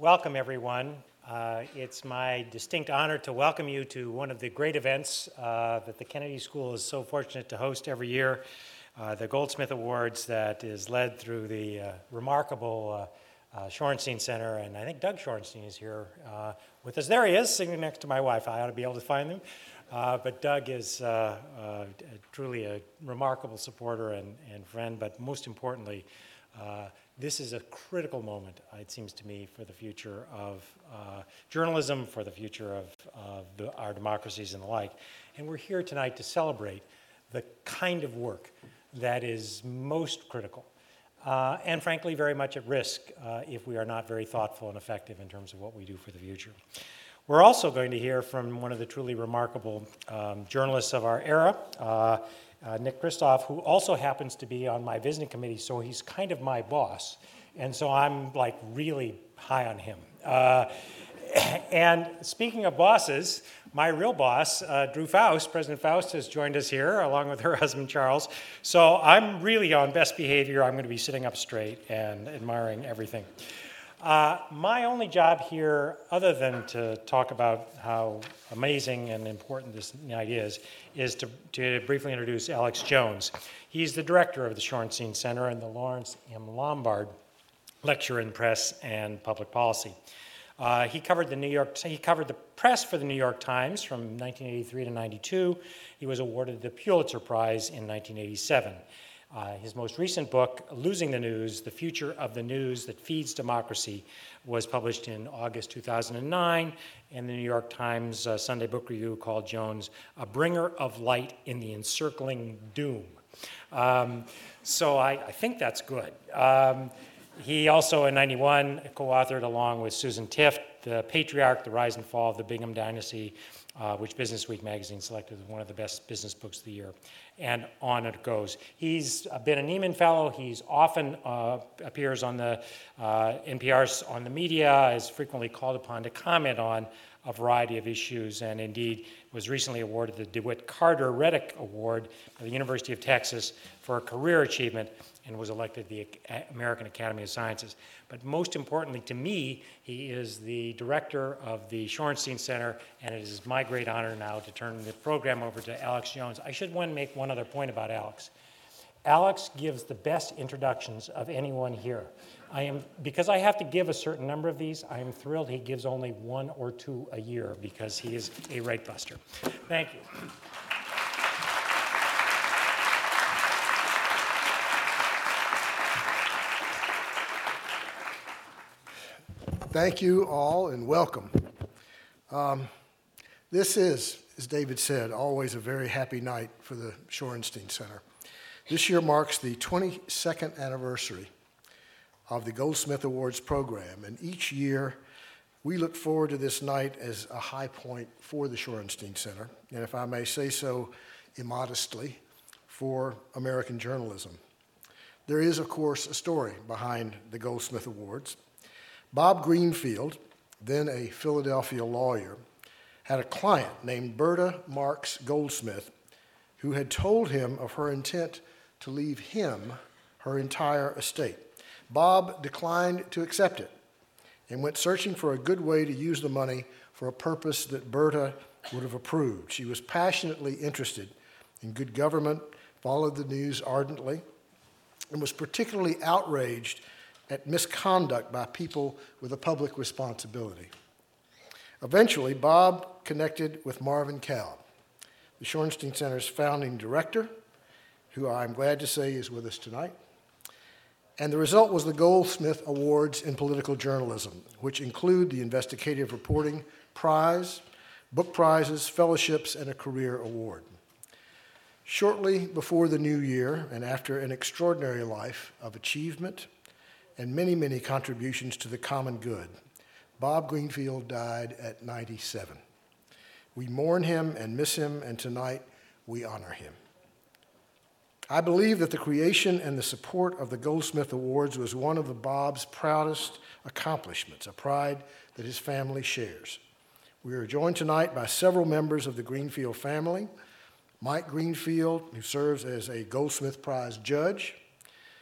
welcome everyone. Uh, it's my distinct honor to welcome you to one of the great events uh, that the Kennedy School is so fortunate to host every year, uh, the Goldsmith Awards that is led through the uh, remarkable uh, uh, Shorenstein Center, and I think Doug Shorenstein is here with us. There he is, sitting next to my wife. I ought to be able to find him. but Doug is truly a remarkable supporter and, and friend, but most importantly, this is a critical moment, it seems to me, for the future of uh, journalism, for the future of, of the, our democracies and the like. And we're here tonight to celebrate the kind of work that is most critical uh, and, frankly, very much at risk uh, if we are not very thoughtful and effective in terms of what we do for the future. We're also going to hear from one of the truly remarkable um, journalists of our era uh, Nick Kristof, who also happens to be on my visiting committee, so he's kind of my boss. And so I'm like really high on him. Uh, and speaking of bosses, my real boss, uh, Drew Faust, President Faust, has joined us here along with her husband Charles. So I'm really on best behavior. I'm going to be sitting up straight and admiring everything. Uh, my only job here, other than to talk about how amazing and important this idea is, is to, to briefly introduce Alex Jones. He's the director of the Shorenstein Center and the Laurence M. Lombard Lecture in Press and Public Policy. Uh, he covered the New York. He covered the press for the New York Times from 1983 to 92. He was awarded the Pulitzer Prize in 1987. Uh, his most recent book, Losing the News The Future of the News That Feeds Democracy, was published in August 2009, and the New York Times uh, Sunday Book Review called Jones a bringer of light in the encircling doom. Um, so I, I, think that's good. Um, he also, in 91, co authored along with Susan Tifft, The Patriarch, The Rise and Fall of the Bingham Dynasty, uh, which Business Week magazine selected as one of the best business books of the year and on it goes. He's been a Nieman Fellow. He's often uh, appears on the uh, NPR's on the media, is frequently called upon to comment on a variety of issues, and indeed was recently awarded the DeWitt Carter Reddick Award by the University of Texas for career achievement and was elected the American Academy of Sciences. But most importantly to me, he is the director of the Shorenstein Center, and it is my great honor now to turn the program over to Alex Jones. I should want to make one other point about Alex. Alex gives the best introductions of anyone here. I am because I have to give a certain number of these. I am thrilled he gives only one or two a year because he is a right buster. Thank you. Thank you all and welcome. Um, this is, as David said, always a very happy night for the Shorenstein Center. This year marks the 22nd anniversary of the Goldsmith Awards program, and each year we look forward to this night as a high point for the Shorenstein Center, and if I may say so immodestly, for American journalism. There is, of course, a story behind the Goldsmith Awards. Bob Greenfield, then a Philadelphia lawyer, had a client named Berta Marks Goldsmith who had told him of her intent to leave him her entire estate. Bob declined to accept it and went searching for a good way to use the money for a purpose that Berta would have approved. She was passionately interested in good government, followed the news ardently, and was particularly outraged at misconduct by people with a public responsibility. Eventually, Bob connected with Marvin Kalb, the Shorenstein Center's founding director, who I'm glad to say is with us tonight. And the result was the Goldsmith Awards in Political Journalism, which include the Investigative Reporting Prize, book prizes, fellowships, and a career award. Shortly before the new year, and after an extraordinary life of achievement and many, many contributions to the common good. Bob Greenfield died at 97. We mourn him and miss him, and tonight we honor him. I believe that the creation and the support of the Goldsmith Awards was one of the Bob's proudest accomplishments, a pride that his family shares. We are joined tonight by several members of the Greenfield family. Mike Greenfield, who serves as a Goldsmith Prize judge,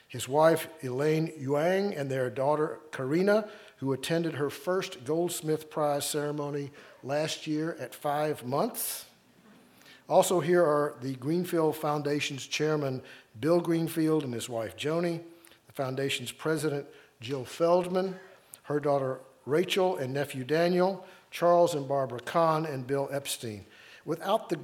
his wife Elaine Yuang, and their daughter Karina, who attended her first Goldsmith Prize ceremony last year at five months. Also, here are the Greenfield Foundation's chairman, Bill Greenfield, and his wife, Joni, the foundation's president, Jill Feldman, her daughter, Rachel, and nephew, Daniel, Charles and Barbara Kahn, and Bill Epstein. Without the,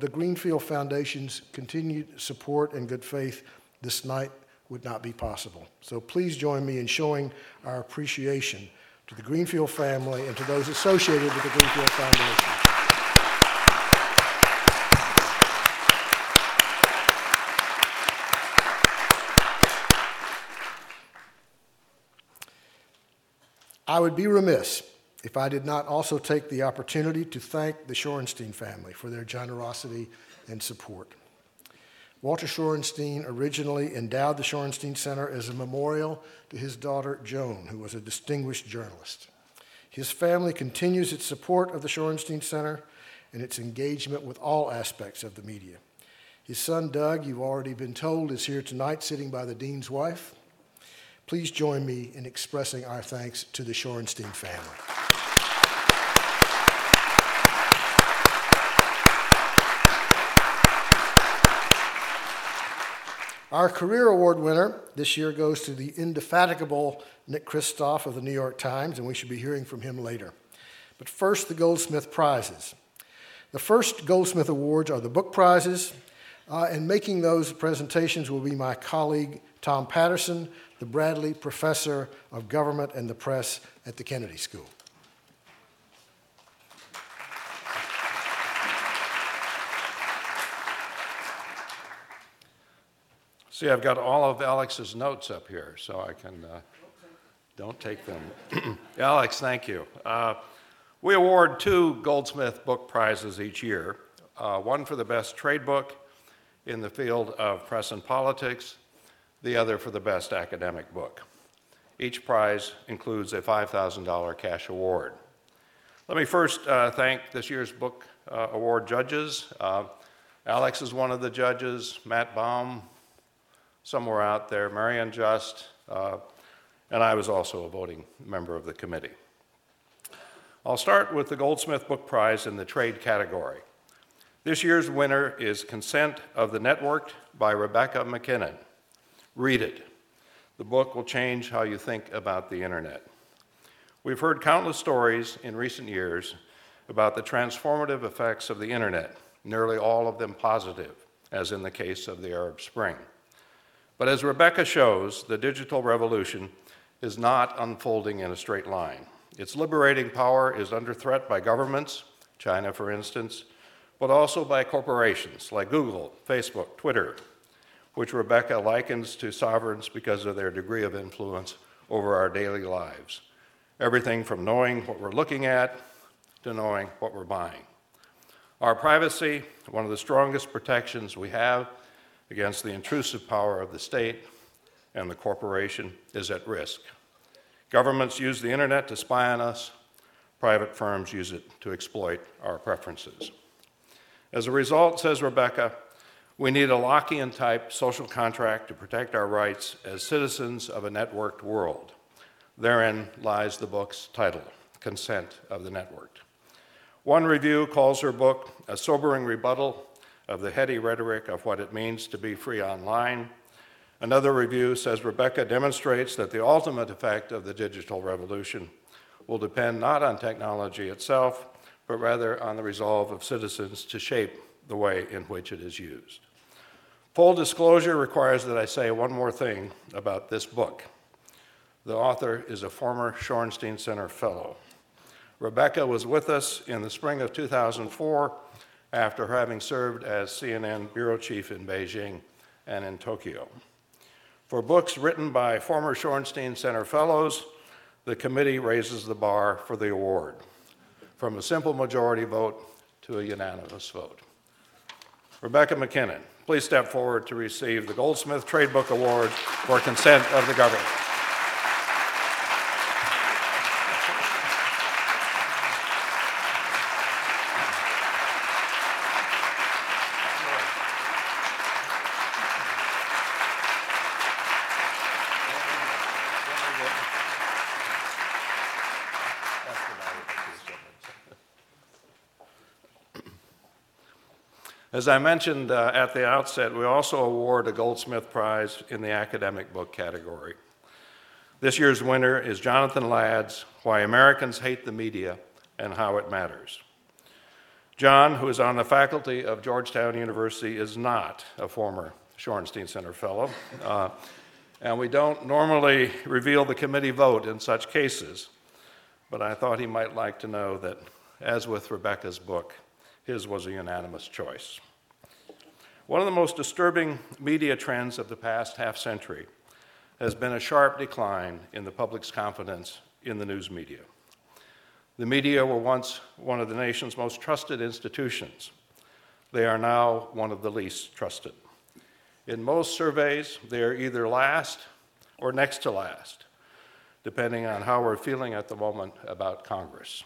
the Greenfield Foundation's continued support and good faith, this night would not be possible. So please join me in showing our appreciation to the Greenfield family and to those associated with the Greenfield Foundation. I would be remiss if I did not also take the opportunity to thank the Shorenstein family for their generosity and support. Walter Shorenstein originally endowed the Shorenstein Center as a memorial to his daughter Joan, who was a distinguished journalist. His family continues its support of the Shorenstein Center and its engagement with all aspects of the media. His son Doug, you've already been told, is here tonight sitting by the dean's wife. Please join me in expressing our thanks to the Shorenstein family. Our Career Award winner this year goes to the indefatigable Nick Kristof of the New York Times, and we should be hearing from him later. But first, the Goldsmith Prizes. The first Goldsmith Awards are the book prizes, uh, and making those presentations will be my colleague Tom Patterson, the Bradley Professor of Government and the Press at the Kennedy School. See, I've got all of Alex's notes up here, so I can. Uh, don't take them. Alex, thank you. Uh, we award two Goldsmith Book Prizes each year uh, one for the best trade book in the field of press and politics, the other for the best academic book. Each prize includes a $5,000 cash award. Let me first uh, thank this year's book uh, award judges. Uh, Alex is one of the judges, Matt Baum, somewhere out there, Marion Just, uh, and I was also a voting member of the committee. I'll start with the Goldsmith Book Prize in the trade category. This year's winner is Consent of the Networked by Rebecca MacKinnon. Read it. The book will change how you think about the internet. We've heard countless stories in recent years about the transformative effects of the internet, nearly all of them positive, as in the case of the Arab Spring. But as Rebecca shows, the digital revolution is not unfolding in a straight line. Its liberating power is under threat by governments, China for instance, but also by corporations like Google, Facebook, Twitter, which Rebecca likens to sovereigns because of their degree of influence over our daily lives. Everything from knowing what we're looking at to knowing what we're buying. Our privacy, one of the strongest protections we have against the intrusive power of the state and the corporation, is at risk. Governments use the internet to spy on us, private firms use it to exploit our preferences. As a result, says Rebecca, we need a Lockean type social contract to protect our rights as citizens of a networked world. Therein lies the book's title, Consent of the Networked. One review calls her book a sobering rebuttal of the heady rhetoric of what it means to be free online. Another review says Rebecca demonstrates that the ultimate effect of the digital revolution will depend not on technology itself, but rather on the resolve of citizens to shape the way in which it is used. Full disclosure requires that I say one more thing about this book. The author is a former Shorenstein Center Fellow. Rebecca was with us in the spring of 2004 after having served as CNN bureau chief in Beijing and in Tokyo. For books written by former Shorenstein Center Fellows, the committee raises the bar for the award from a simple majority vote to a unanimous vote. Rebecca MacKinnon, Please step forward to receive the Goldsmith Trade Book Award for consent of the government. As I mentioned uh, at the outset, we also award a Goldsmith Prize in the academic book category. This year's winner is Jonathan Ladd's Why Americans Hate the Media and How It Matters. John, who is on the faculty of Georgetown University, is not a former Shorenstein Center Fellow. Uh, and we don't normally reveal the committee vote in such cases, but I thought he might like to know that, as with Rebecca's book, his was a unanimous choice. One of the most disturbing media trends of the past half century has been a sharp decline in the public's confidence in the news media. The media were once one of the nation's most trusted institutions. They are now one of the least trusted. In most surveys, they are either last or next to last, depending on how we're feeling at the moment about Congress.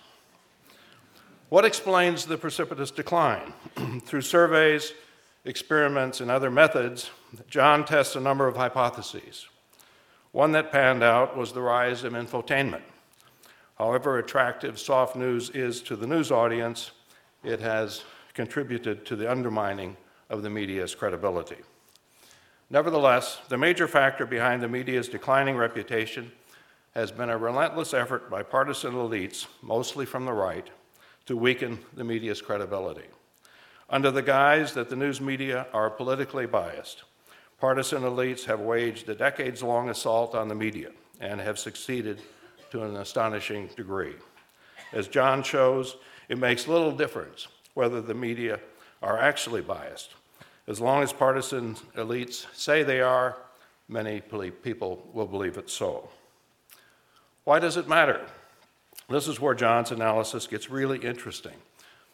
What explains the precipitous decline? Through surveys, experiments, and other methods, John tests a number of hypotheses. One that panned out was the rise of infotainment. However attractive soft news is to the news audience, it has contributed to the undermining of the media's credibility. Nevertheless, the major factor behind the media's declining reputation has been a relentless effort by partisan elites, mostly from the right, to weaken the media's credibility. Under the guise that the news media are politically biased, partisan elites have waged a decades long assault on the media and have succeeded to an astonishing degree. As John shows, it makes little difference whether the media are actually biased. As long as partisan elites say they are, many people will believe it so. Why does it matter? This is where John's analysis gets really interesting,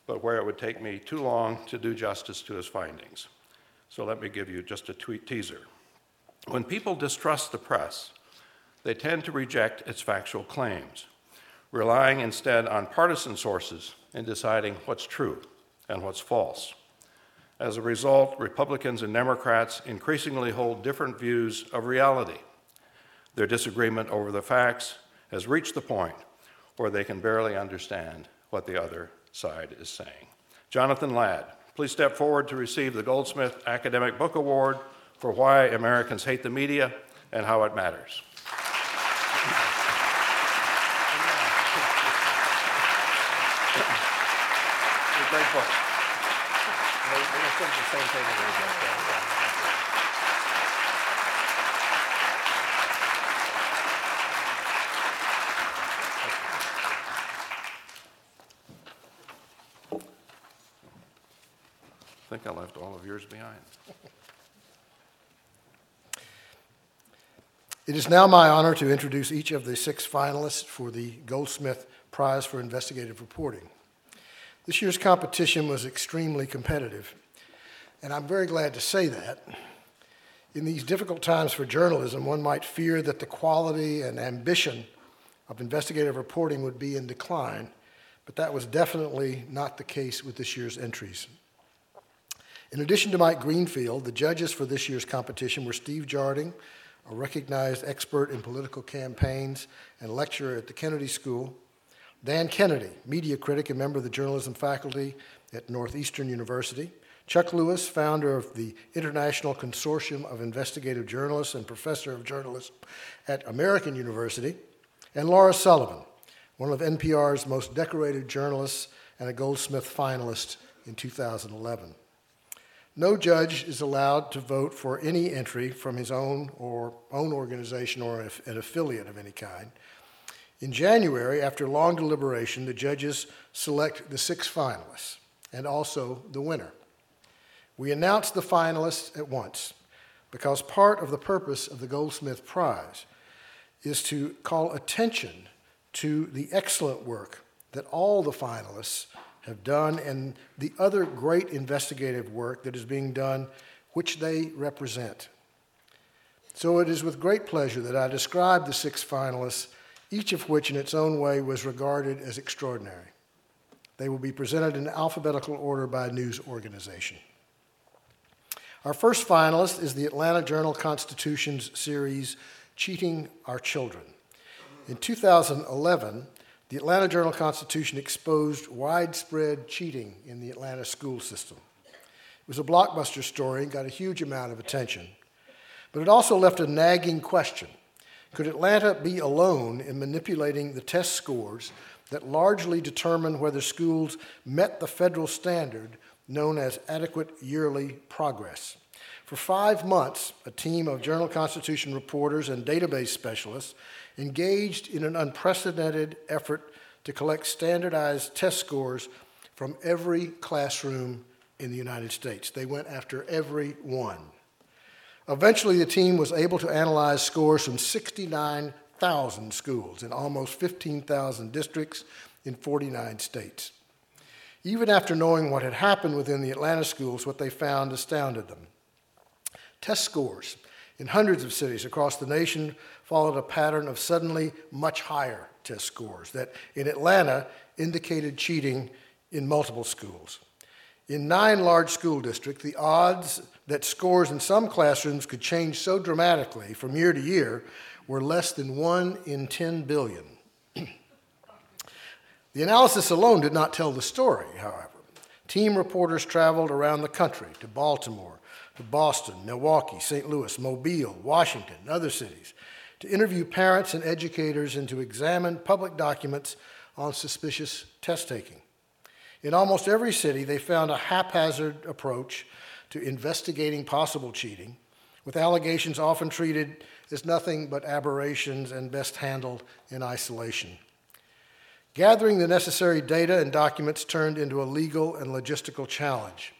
but where it would take me too long to do justice to his findings. So let me give you just a tweet teaser. When people distrust the press, they tend to reject its factual claims, relying instead on partisan sources in deciding what's true and what's false. As a result, Republicans and Democrats increasingly hold different views of reality. Their disagreement over the facts has reached the point where they can barely understand what the other side is saying. Jonathan Ladd, please step forward to receive the Goldsmith Academic Book Award for Why Americans Hate the Media and How It Matters. It's a Great book the same thing I think I left all of yours behind. It is now my honor to introduce each of the six finalists for the Goldsmith Prize for Investigative Reporting. This year's competition was extremely competitive, and I'm very glad to say that. In these difficult times for journalism, one might fear that the quality and ambition of investigative reporting would be in decline, but that was definitely not the case with this year's entries. In addition to Mike Greenfield, the judges for this year's competition were Steve Jarding, a recognized expert in political campaigns and lecturer at the Kennedy School, Dan Kennedy, media critic and member of the journalism faculty at Northeastern University, Chuck Lewis, founder of the International Consortium of Investigative Journalists and professor of journalism at American University, and Laura Sullivan, one of NPR's most decorated journalists and a Goldsmith finalist in 2011. No judge is allowed to vote for any entry from his own or own organization or an affiliate of any kind. In January, after long deliberation, the judges select the six finalists and also the winner. We announce the finalists at once because part of the purpose of the Goldsmith Prize is to call attention to the excellent work that all the finalists have done and the other great investigative work that is being done, which they represent. So it is with great pleasure that I describe the six finalists, each of which in its own way was regarded as extraordinary. They will be presented in alphabetical order by news organization. Our first finalist is the Atlanta Journal Constitution's series, Cheating Our Children. In 2011, the Atlanta Journal Constitution exposed widespread cheating in the Atlanta school system. It was a blockbuster story and got a huge amount of attention. But it also left a nagging question Could Atlanta be alone in manipulating the test scores that largely determine whether schools met the federal standard known as adequate yearly progress? For five months, a team of Journal Constitution reporters and database specialists engaged in an unprecedented effort to collect standardized test scores from every classroom in the United States. They went after every one. Eventually, the team was able to analyze scores from 69,000 schools in almost 15,000 districts in 49 states. Even after knowing what had happened within the Atlanta schools, what they found astounded them. Test scores in hundreds of cities across the nation followed a pattern of suddenly much higher test scores that in Atlanta indicated cheating in multiple schools. In nine large school districts, the odds that scores in some classrooms could change so dramatically from year to year were less than 1 in 10 billion. the analysis alone did not tell the story, however. Team reporters traveled around the country to Baltimore, to Boston, Milwaukee, St. Louis, Mobile, Washington, and other cities to interview parents and educators and to examine public documents on suspicious test taking. In almost every city, they found a haphazard approach to investigating possible cheating, with allegations often treated as nothing but aberrations and best handled in isolation. Gathering the necessary data and documents turned into a legal and logistical challenge.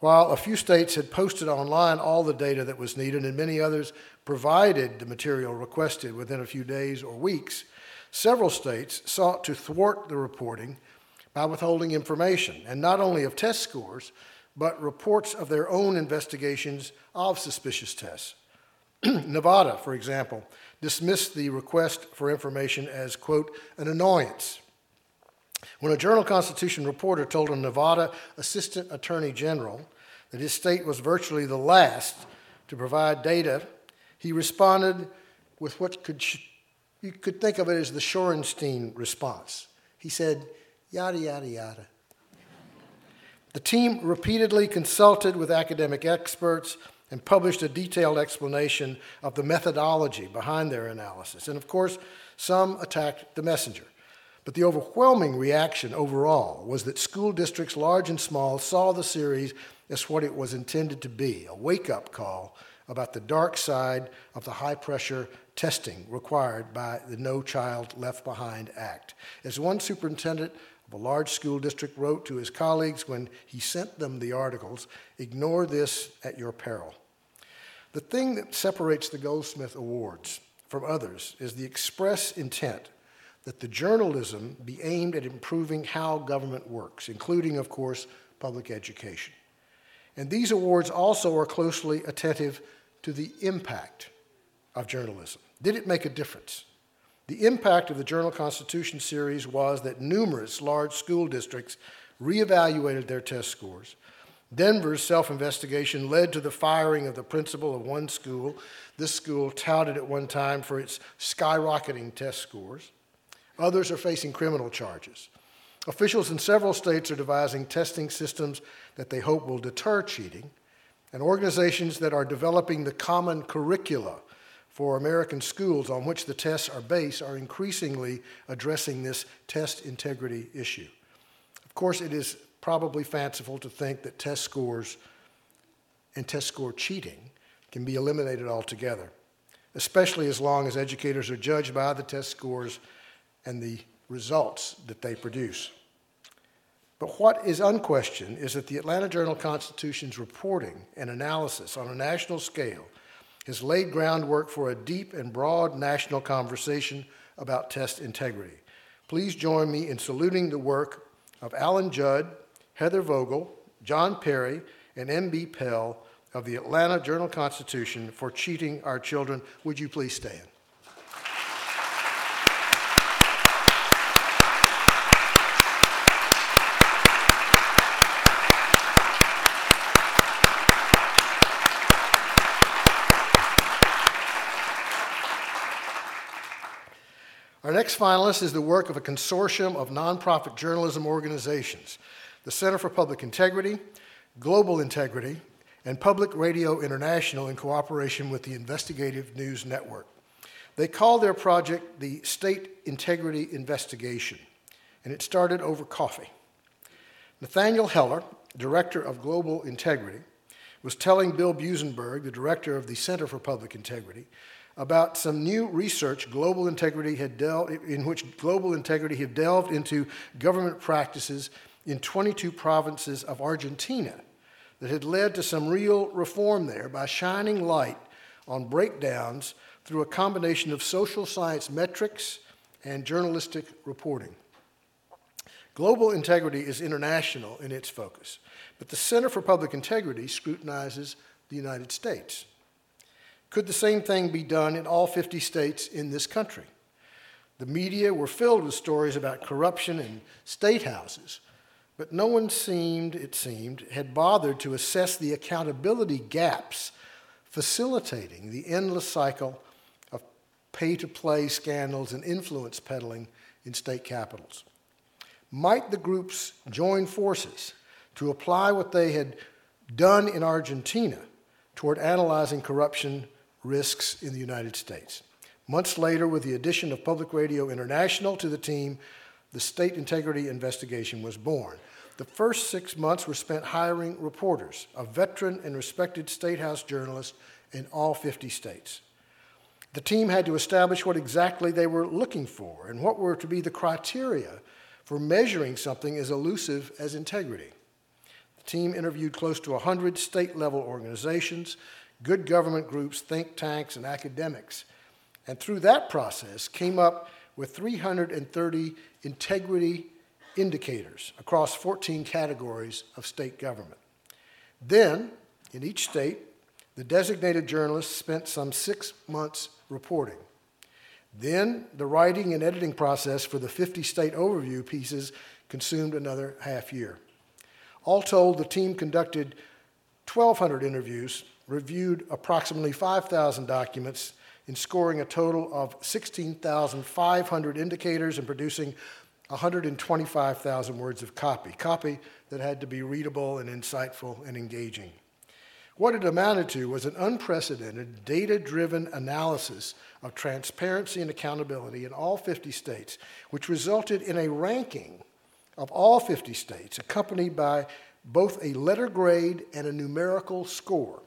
While a few states had posted online all the data that was needed and many others provided the material requested within a few days or weeks, several states sought to thwart the reporting by withholding information, and not only of test scores, but reports of their own investigations of suspicious tests. Nevada, for example, dismissed the request for information as, quote, an annoyance when a Journal Constitution reporter told a Nevada Assistant Attorney General that his state was virtually the last to provide data, he responded with what could you could think of it as the Shorenstein response. He said, yada, yada, yada. The team repeatedly consulted with academic experts and published a detailed explanation of the methodology behind their analysis. And of course, some attacked the messenger. But the overwhelming reaction overall was that school districts, large and small, saw the series as what it was intended to be a wake up call about the dark side of the high pressure testing required by the No Child Left Behind Act. As one superintendent of a large school district wrote to his colleagues when he sent them the articles, ignore this at your peril. The thing that separates the Goldsmith Awards from others is the express intent that the journalism be aimed at improving how government works, including, of course, public education. And these awards also are closely attentive to the impact of journalism. Did it make a difference? The impact of the Journal Constitution series was that numerous large school districts reevaluated their test scores. Denver's self investigation led to the firing of the principal of one school. This school touted at one time for its skyrocketing test scores. Others are facing criminal charges. Officials in several states are devising testing systems that they hope will deter cheating, and organizations that are developing the common curricula for American schools on which the tests are based are increasingly addressing this test integrity issue. Of course, it is probably fanciful to think that test scores and test score cheating can be eliminated altogether, especially as long as educators are judged by the test scores and the results that they produce. But what is unquestioned is that the Atlanta Journal Constitution's reporting and analysis on a national scale has laid groundwork for a deep and broad national conversation about test integrity. Please join me in saluting the work of Alan Judd, Heather Vogell, John Perry, and M.B. Pell of the Atlanta Journal Constitution for cheating our children. Would you please stand? Our next finalist is the work of a consortium of nonprofit journalism organizations the Center for Public Integrity, Global Integrity, and Public Radio International in cooperation with the Investigative News Network. They called their project the State Integrity Investigation, and it started over coffee. Nathaniel Heller, director of Global Integrity, was telling Bill Buzenberg, the director of the Center for Public Integrity, about some new research global integrity had delved, in which global integrity had delved into government practices in 22 provinces of Argentina that had led to some real reform there by shining light on breakdowns through a combination of social science metrics and journalistic reporting. Global integrity is international in its focus, but the Center for Public Integrity scrutinizes the United States. Could the same thing be done in all 50 states in this country? The media were filled with stories about corruption in state houses, but no one seemed, it seemed, had bothered to assess the accountability gaps facilitating the endless cycle of pay to play scandals and influence peddling in state capitals. Might the groups join forces to apply what they had done in Argentina toward analyzing corruption risks in the United States? Months later, with the addition of Public Radio International to the team, the state integrity investigation was born. The first six months were spent hiring reporters, a veteran and respected State House journalist in all 50 states. The team had to establish what exactly they were looking for and what were to be the criteria for measuring something as elusive as integrity. The team interviewed close to 100 state level organizations, good government groups, think tanks, and academics, and through that process came up with 330 integrity indicators across 14 categories of state government. Then, in each state, the designated journalists spent some six months reporting. Then, the writing and editing process for the 50 state overview pieces consumed another half year. All told, the team conducted 1,200 interviews, reviewed approximately 5,000 documents, in scoring a total of 16,500 indicators and producing 125,000 words of copy, copy that had to be readable and insightful and engaging. What it amounted to was an unprecedented, data driven analysis of transparency and accountability in all 50 states, which resulted in a ranking of all 50 states, accompanied by both a letter grade and a numerical score.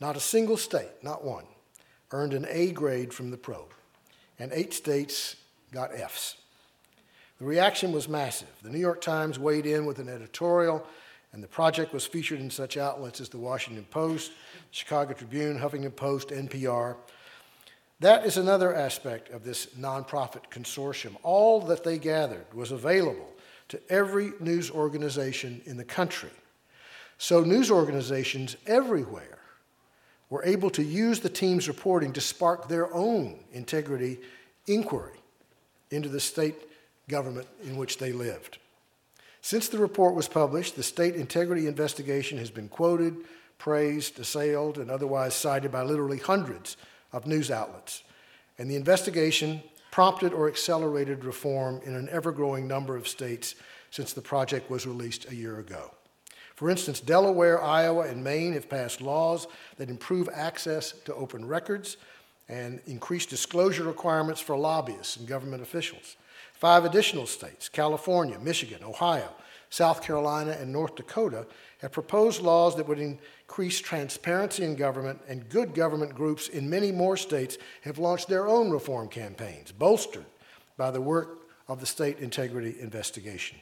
Not a single state, not one, earned an A grade from the probe, and eight states got Fs. The reaction was massive. The New York Times weighed in with an editorial, and the project was featured in such outlets as the Washington Post, Chicago Tribune, Huffington Post, NPR. That is another aspect of this nonprofit consortium. All that they gathered was available to every news organization in the country. So, news organizations everywhere were able to use the team's reporting to spark their own integrity inquiry into the state government in which they lived. Since the report was published, the state integrity investigation has been quoted, praised, assailed, and otherwise cited by literally hundreds of news outlets. And the investigation prompted or accelerated reform in an ever growing number of states since the project was released a year ago. For instance, Delaware, Iowa, and Maine have passed laws that improve access to open records and increase disclosure requirements for lobbyists and government officials. Five additional states, California, Michigan, Ohio, South Carolina, and North Dakota, have proposed laws that would increase transparency in government, and good government groups in many more states have launched their own reform campaigns, bolstered by the work of the State Integrity Investigation.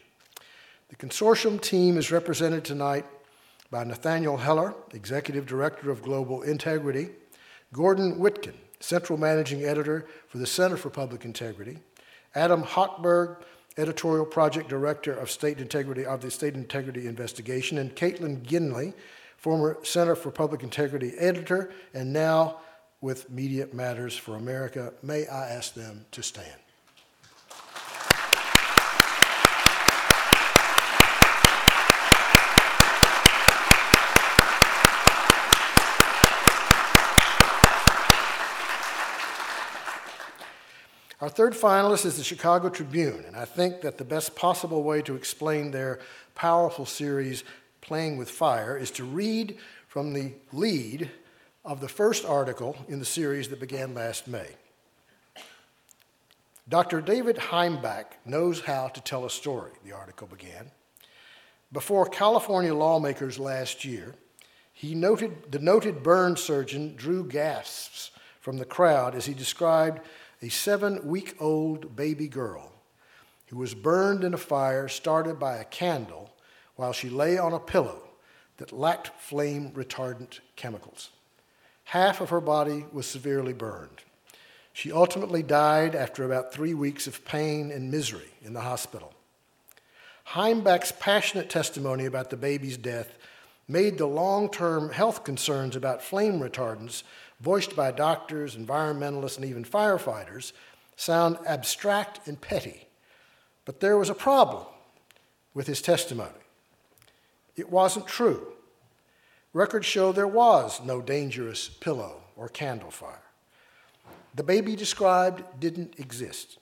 The consortium team is represented tonight by Nathaniel Heller, Executive Director of Global Integrity, Gordon Witkin, Central Managing Editor for the Center for Public Integrity, Adam Hochberg, Editorial Project Director of State Integrity of the State Integrity Investigation, and Caitlin Ginley, former Center for Public Integrity editor, and now with Media Matters for America. May I ask them to stand? Our third finalist is the Chicago Tribune, and I think that the best possible way to explain their powerful series Playing with Fire, is to read from the lead of the first article in the series that began last May. Dr. David Heimbach knows how to tell a story, the article began. Before California lawmakers last year, he noted, the noted burn surgeon drew gasps from the crowd as he described a seven week old baby girl who was burned in a fire started by a candle while she lay on a pillow that lacked flame retardant chemicals. Half of her body was severely burned. She ultimately died after about three weeks of pain and misery in the hospital. Heimbach's passionate testimony about the baby's death made the long term health concerns about flame retardants, voiced by doctors, environmentalists, and even firefighters, sound abstract and petty. But there was a problem with his testimony. It wasn't true. Records show there was no dangerous pillow or candle fire. The baby described didn't exist.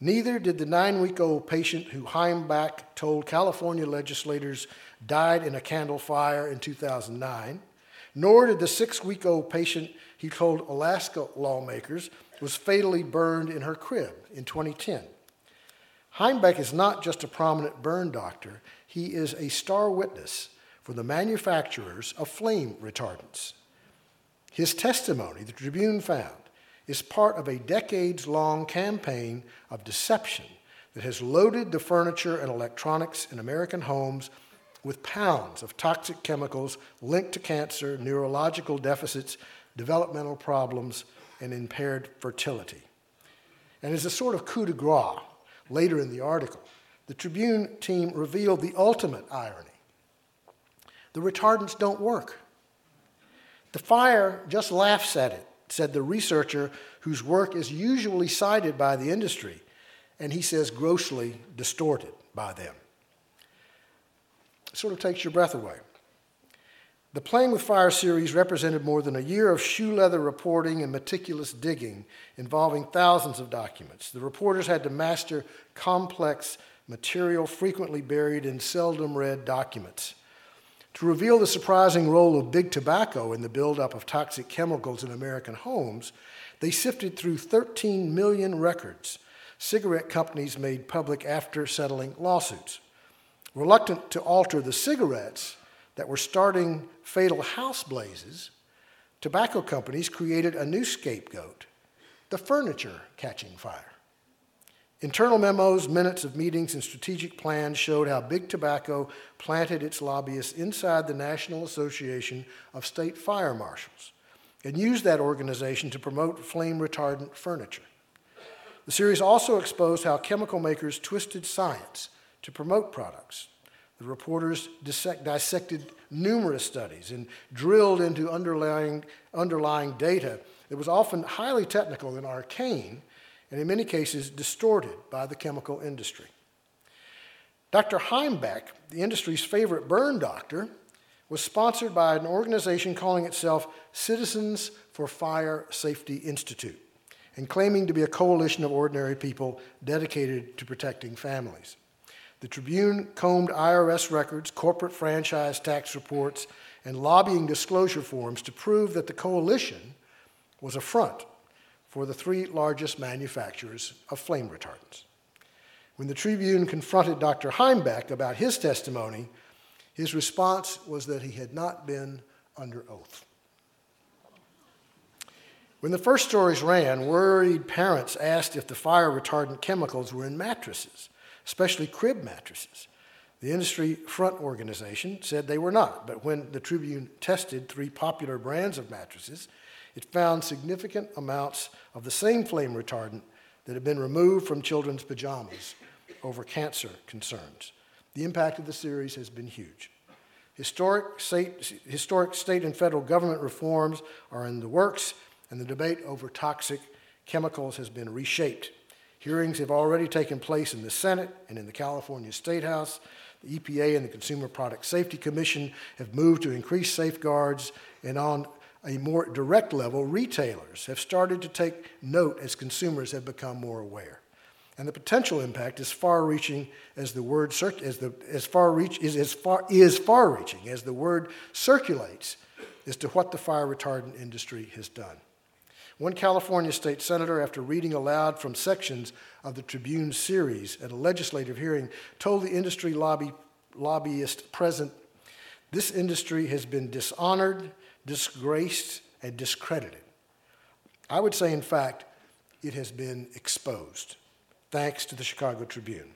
Neither did the nine week old patient who Heimbach told California legislators died in a candle fire in 2009, nor did the six week old patient he told Alaska lawmakers was fatally burned in her crib in 2010. Heimbach is not just a prominent burn doctor, he is a star witness for the manufacturers of flame retardants. His testimony, the Tribune found, is part of a decades long campaign of deception that has loaded the furniture and electronics in American homes with pounds of toxic chemicals linked to cancer, neurological deficits, developmental problems, and impaired fertility. And as a sort of coup de grace, later in the article, the Tribune team revealed the ultimate irony. The retardants don't work. The fire just laughs at it, said the researcher whose work is usually cited by the industry, and he says grossly distorted by them. Sort of takes your breath away. The Playing with Fire series represented more than a year of shoe leather reporting and meticulous digging involving thousands of documents. The reporters had to master complex material frequently buried in seldom read documents. To reveal the surprising role of big tobacco in the buildup of toxic chemicals in American homes, they sifted through 13 million records cigarette companies made public after settling lawsuits. Reluctant to alter the cigarettes that were starting fatal house blazes, tobacco companies created a new scapegoat the furniture catching fire. Internal memos, minutes of meetings, and strategic plans showed how Big Tobacco planted its lobbyists inside the National Association of State Fire Marshals and used that organization to promote flame retardant furniture. The series also exposed how chemical makers twisted science to promote products. The reporters dissect, dissected numerous studies and drilled into underlying, underlying data that was often highly technical and arcane, and in many cases distorted by the chemical industry. Dr. Heimbach, the industry's favorite burn doctor, was sponsored by an organization calling itself Citizens for Fire Safety Institute and claiming to be a coalition of ordinary people dedicated to protecting families. The Tribune combed IRS records, corporate franchise tax reports, and lobbying disclosure forms to prove that the coalition was a front for the three largest manufacturers of flame retardants. When the Tribune confronted Dr. Heimbach about his testimony, his response was that he had not been under oath. When the first stories ran, worried parents asked if the fire retardant chemicals were in mattresses, especially crib mattresses. The industry front organization said they were not, but when the Tribune tested three popular brands of mattresses, it found significant amounts of the same flame retardant that had been removed from children's pajamas over cancer concerns. The impact of the series has been huge. Historic state, historic state and federal government reforms are in the works, and the debate over toxic chemicals has been reshaped. Hearings have already taken place in the Senate and in the California State House. The EPA and the Consumer Product Safety Commission have moved to increase safeguards, and on a more direct level, retailers have started to take note as consumers have become more aware. and the potential impact is far-reaching as the word as the as far reach is as far is far-reaching as the word circulates as to what the fire retardant industry has done. One California state senator, after reading aloud from sections of the Tribune series at a legislative hearing, told the industry lobby, lobbyist present, This industry has been dishonored, disgraced, and discredited. I would say, in fact, it has been exposed, thanks to the Chicago Tribune.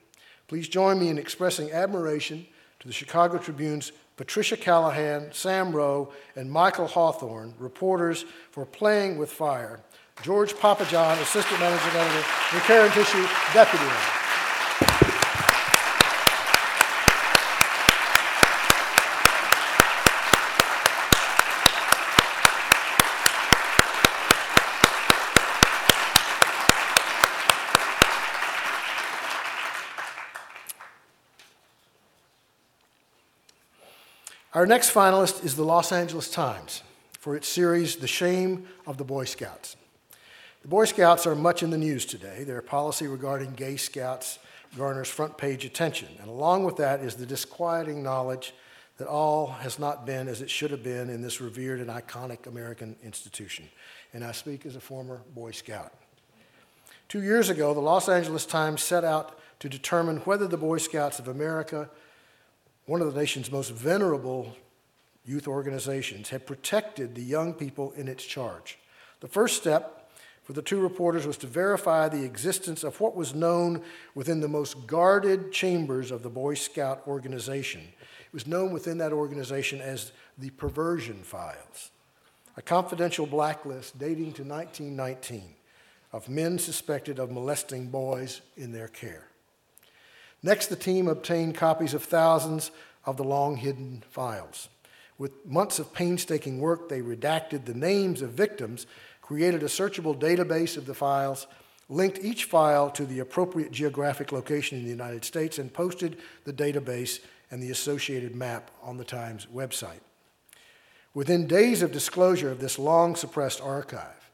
Please join me in expressing admiration to the Chicago Tribune's Patricia Callahan, Sam Roe, and Michael Hawthorne, reporters for Playing with Fire, George Papajohn, Assistant Managing Editor, Kaarin Tisue, Deputy Editor. Our next finalist is the Los Angeles Times for its series, The Shame of the Boy Scouts. The Boy Scouts are much in the news today. Their policy regarding gay scouts garners front page attention. And along with that is the disquieting knowledge that all has not been as it should have been in this revered and iconic American institution. And I speak as a former Boy Scout. Two years ago, the Los Angeles Times set out to determine whether the Boy Scouts of America one of the nation's most venerable youth organizations, had protected the young people in its charge. The first step for the two reporters was to verify the existence of what was known within the most guarded chambers of the Boy Scout organization. It was known within that organization as the perversion files, a confidential blacklist dating to 1919 of men suspected of molesting boys in their care. Next, the team obtained copies of thousands of the long hidden files. With months of painstaking work, they redacted the names of victims, created a searchable database of the files, linked each file to the appropriate geographic location in the United States, and posted the database and the associated map on the Times website. Within days of disclosure of this long suppressed archive,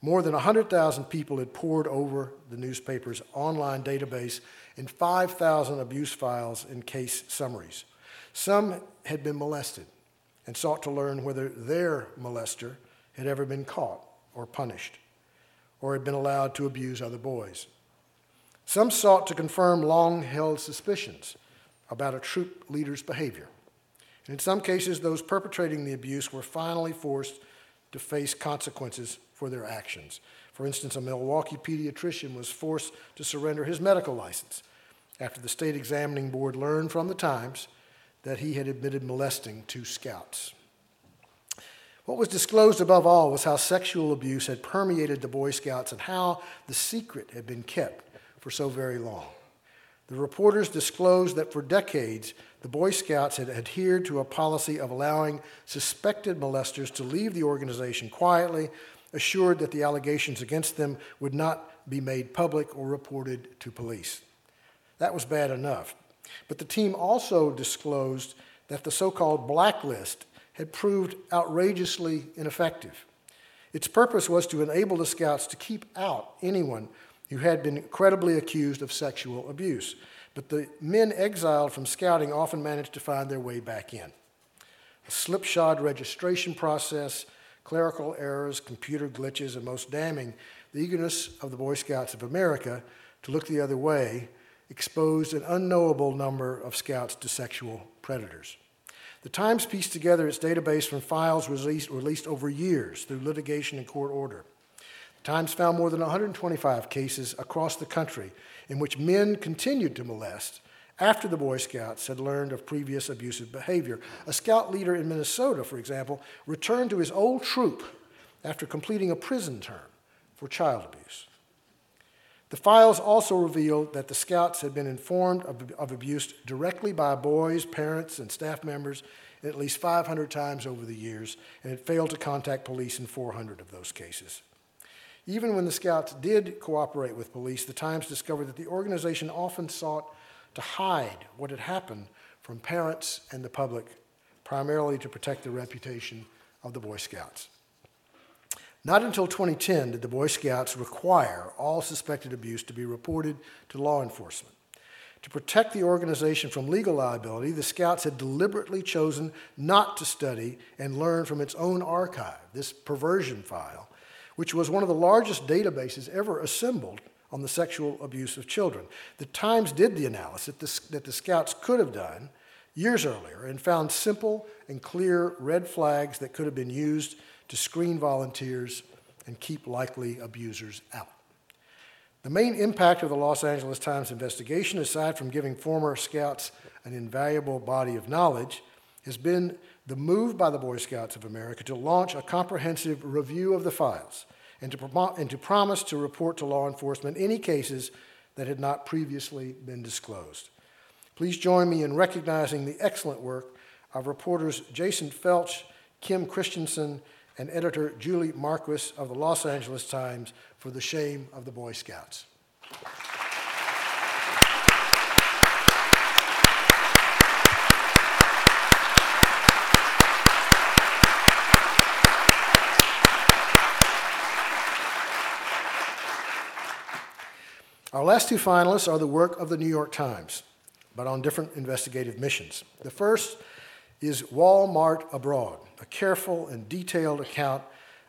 more than 100,000 people had poured over the newspaper's online database and 5,000 abuse files and case summaries. Some had been molested and sought to learn whether their molester had ever been caught or punished or had been allowed to abuse other boys. Some sought to confirm long held suspicions about a troop leader's behavior. And in some cases, those perpetrating the abuse were finally forced to face consequences for their actions. For instance, a Milwaukee pediatrician was forced to surrender his medical license after the state examining board learned from the Times that he had admitted molesting two scouts. What was disclosed above all was how sexual abuse had permeated the Boy Scouts and how the secret had been kept for so very long. The reporters disclosed that for decades, the Boy Scouts had adhered to a policy of allowing suspected molesters to leave the organization quietly, assured that the allegations against them would not be made public or reported to police. That was bad enough. But the team also disclosed that the so called blacklist had proved outrageously ineffective. Its purpose was to enable the scouts to keep out anyone who had been credibly accused of sexual abuse. But the men exiled from scouting often managed to find their way back in. A slipshod registration process, clerical errors, computer glitches, and most damning, the eagerness of the Boy Scouts of America to look the other way exposed an unknowable number of scouts to sexual predators. The Times pieced together its database from files released, released over years through litigation and court order. The Times found more than 125 cases across the country in which men continued to molest after the Boy Scouts had learned of previous abusive behavior. A scout leader in Minnesota, for example, returned to his old troop after completing a prison term for child abuse. The files also revealed that the scouts had been informed of, of, abuse directly by boys, parents, and staff members at least 500 times over the years, and had failed to contact police in 400 of those cases. Even when the scouts did cooperate with police, the Times discovered that the organization often sought to hide what had happened from parents and the public, primarily to protect the reputation of the Boy Scouts. Not until 2010 did the Boy Scouts require all suspected abuse to be reported to law enforcement. To protect the organization from legal liability, the Scouts had deliberately chosen not to study and learn from its own archive, this perversion file, which was one of the largest databases ever assembled on the sexual abuse of children. The Times did the analysis that the Scouts could have done years earlier and found simple and clear red flags that could have been used to screen volunteers and keep likely abusers out. The main impact of the Los Angeles Times investigation, aside from giving former Scouts an invaluable body of knowledge, has been the move by the Boy Scouts of America to launch a comprehensive review of the files and to, and to promise to report to law enforcement any cases that had not previously been disclosed. Please join me in recognizing the excellent work of reporters Jason Felch, Kim Christensen, and editor Julie Marquis of the Los Angeles Times for the shame of the Boy Scouts. Our last two finalists are the work of the New York Times, but on different investigative missions. The first is Walmart Abroad, a careful and detailed account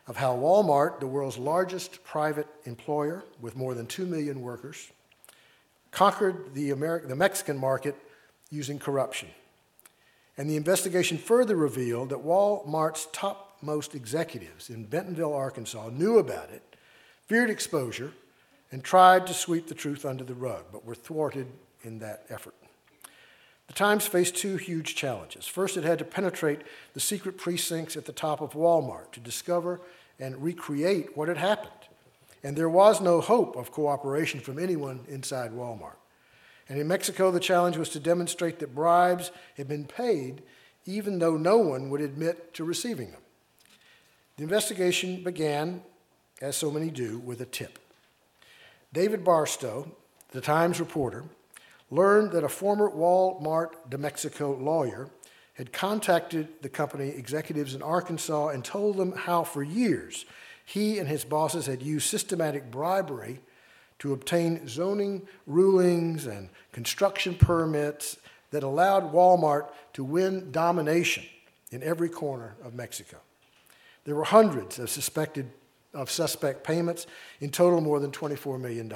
of how Walmart, the world's largest private employer with more than 2 million workers, conquered the, Ameri- the Mexican market using corruption. And the investigation further revealed that Walmart's topmost executives in Bentonville, Arkansas, knew about it, feared exposure, and tried to sweep the truth under the rug, but were thwarted in that effort. The Times faced two huge challenges. First, it had to penetrate the secret precincts at the top of Walmart to discover and recreate what had happened. And there was no hope of cooperation from anyone inside Walmart. And in Mexico, the challenge was to demonstrate that bribes had been paid even though no one would admit to receiving them. The investigation began, as so many do, with a tip. David Barstow, the Times reporter, learned that a former Walmart de Mexico lawyer had contacted the company executives in Arkansas and told them how, for years, he and his bosses had used systematic bribery to obtain zoning rulings and construction permits that allowed Walmart to win domination in every corner of Mexico. There were hundreds of suspected of suspect payments, in total more than $24 million.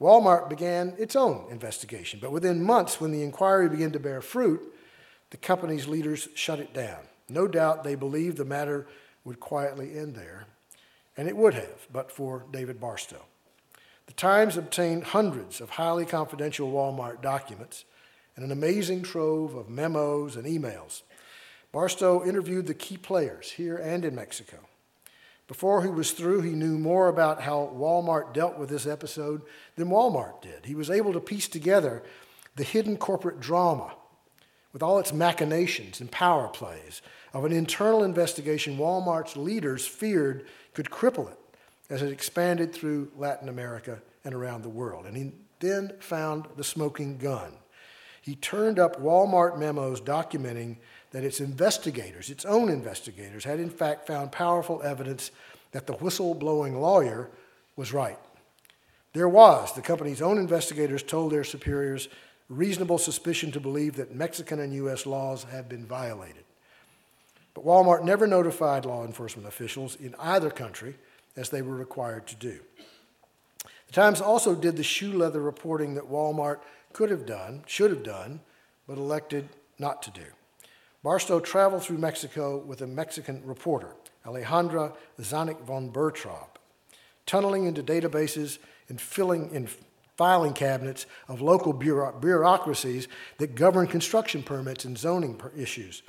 Walmart began its own investigation, but within months, when the inquiry began to bear fruit, the company's leaders shut it down. No doubt they believed the matter would quietly end there, and it would have, but for David Barstow. The Times obtained hundreds of highly confidential Walmart documents and an amazing trove of memos and emails. Barstow interviewed the key players here and in Mexico. Before he was through, he knew more about how Walmart dealt with this episode than Walmart did. He was able to piece together the hidden corporate drama with all its machinations and power plays of an internal investigation Walmart's leaders feared could cripple it as it expanded through Latin America and around the world. And he then found the smoking gun. He turned up Walmart memos documenting that its investigators, its own investigators, had in fact found powerful evidence that the whistleblowing lawyer was right. There was, the company's own investigators told their superiors, reasonable suspicion to believe that Mexican and U.S. laws have been violated. But Walmart never notified law enforcement officials in either country as they were required to do. The Times also did the shoe leather reporting that Walmart could have done, should have done, but elected not to do. Barstow traveled through Mexico with a Mexican reporter, Alejandra Xanic von Bertrab, tunneling into databases and filling in filing cabinets of local bureaucracies that govern construction permits and zoning issues.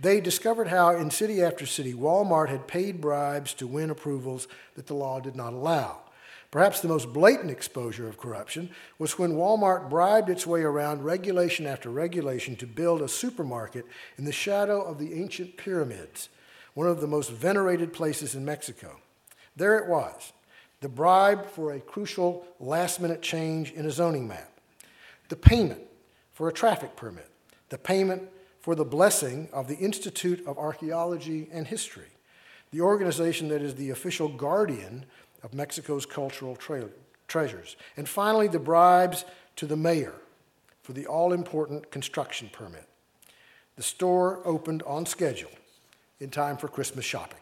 They discovered how, in city after city, Walmart had paid bribes to win approvals that the law did not allow. Perhaps the most blatant exposure of corruption was when Walmart bribed its way around regulation after regulation to build a supermarket in the shadow of the ancient pyramids, one of the most venerated places in Mexico. There it was, the bribe for a crucial last minute change in a zoning map, the payment for a traffic permit, the payment for the blessing of the Institute of Archaeology and History, the organization that is the official guardian of Mexico's cultural tra- treasures. And finally, the bribes to the mayor for the all important construction permit. The store opened on schedule in time for Christmas shopping.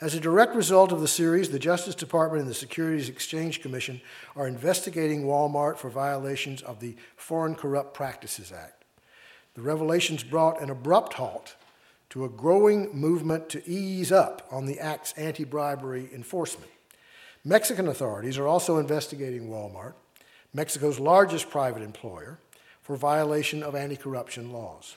As a direct result of the series, the Justice Department and the Securities Exchange Commission are investigating Walmart for violations of the Foreign Corrupt Practices Act. The revelations brought an abrupt halt to a growing movement to ease up on the act's anti bribery enforcement. Mexican authorities are also investigating Walmart, Mexico's largest private employer, for violation of anti corruption laws.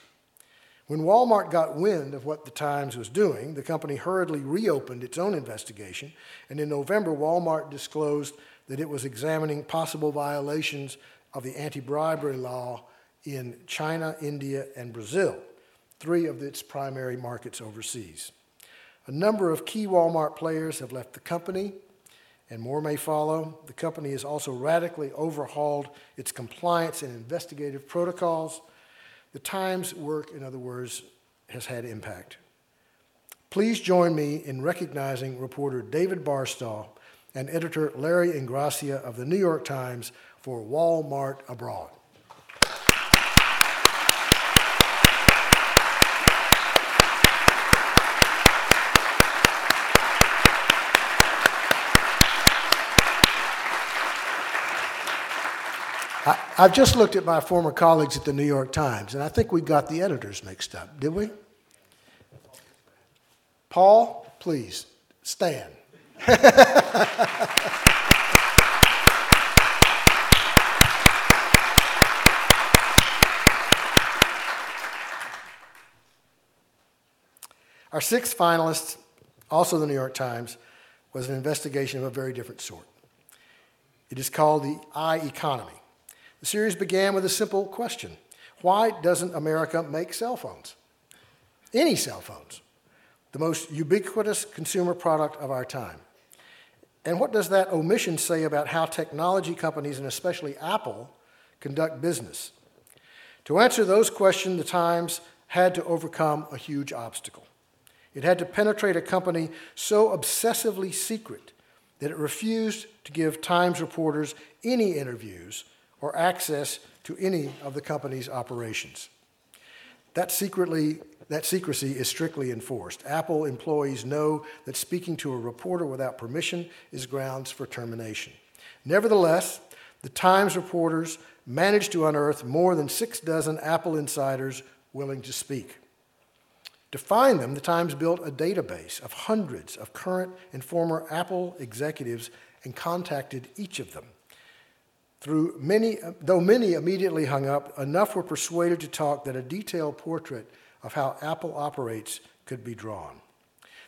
When Walmart got wind of what the Times was doing, the company hurriedly reopened its own investigation, and in November, Walmart disclosed that it was examining possible violations of the anti bribery law in China, India, and Brazil, three of its primary markets overseas. A number of key Walmart players have left the company, and more may follow. The company has also radically overhauled its compliance and investigative protocols the Times' work, in other words, has had impact. Please join me in recognizing reporter David Barstow and editor Larry Ingrassia of the New York Times for Walmart Abroad. I, have just looked at my former colleagues at the New York Times, and I think we got the editors mixed up, did we? Paul, please stand. Our sixth finalist, also the New York Times, was an investigation of a very different sort. It is called the I Economy. The series began with a simple question Why doesn't America make cell phones? Any cell phones, the most ubiquitous consumer product of our time. And what does that omission say about how technology companies, and especially Apple, conduct business? To answer those questions, the Times had to overcome a huge obstacle. It had to penetrate a company so obsessively secret that it refused to give Times reporters any interviews or access to any of the company's operations. That, secretly, that secrecy is strictly enforced. Apple employees know that speaking to a reporter without permission is grounds for termination. Nevertheless, the Times reporters managed to unearth more than six dozen Apple insiders willing to speak. To find them, the Times built a database of hundreds of current and former Apple executives and contacted each of them. Through many, though many immediately hung up, enough were persuaded to talk that a detailed portrait of how Apple operates could be drawn.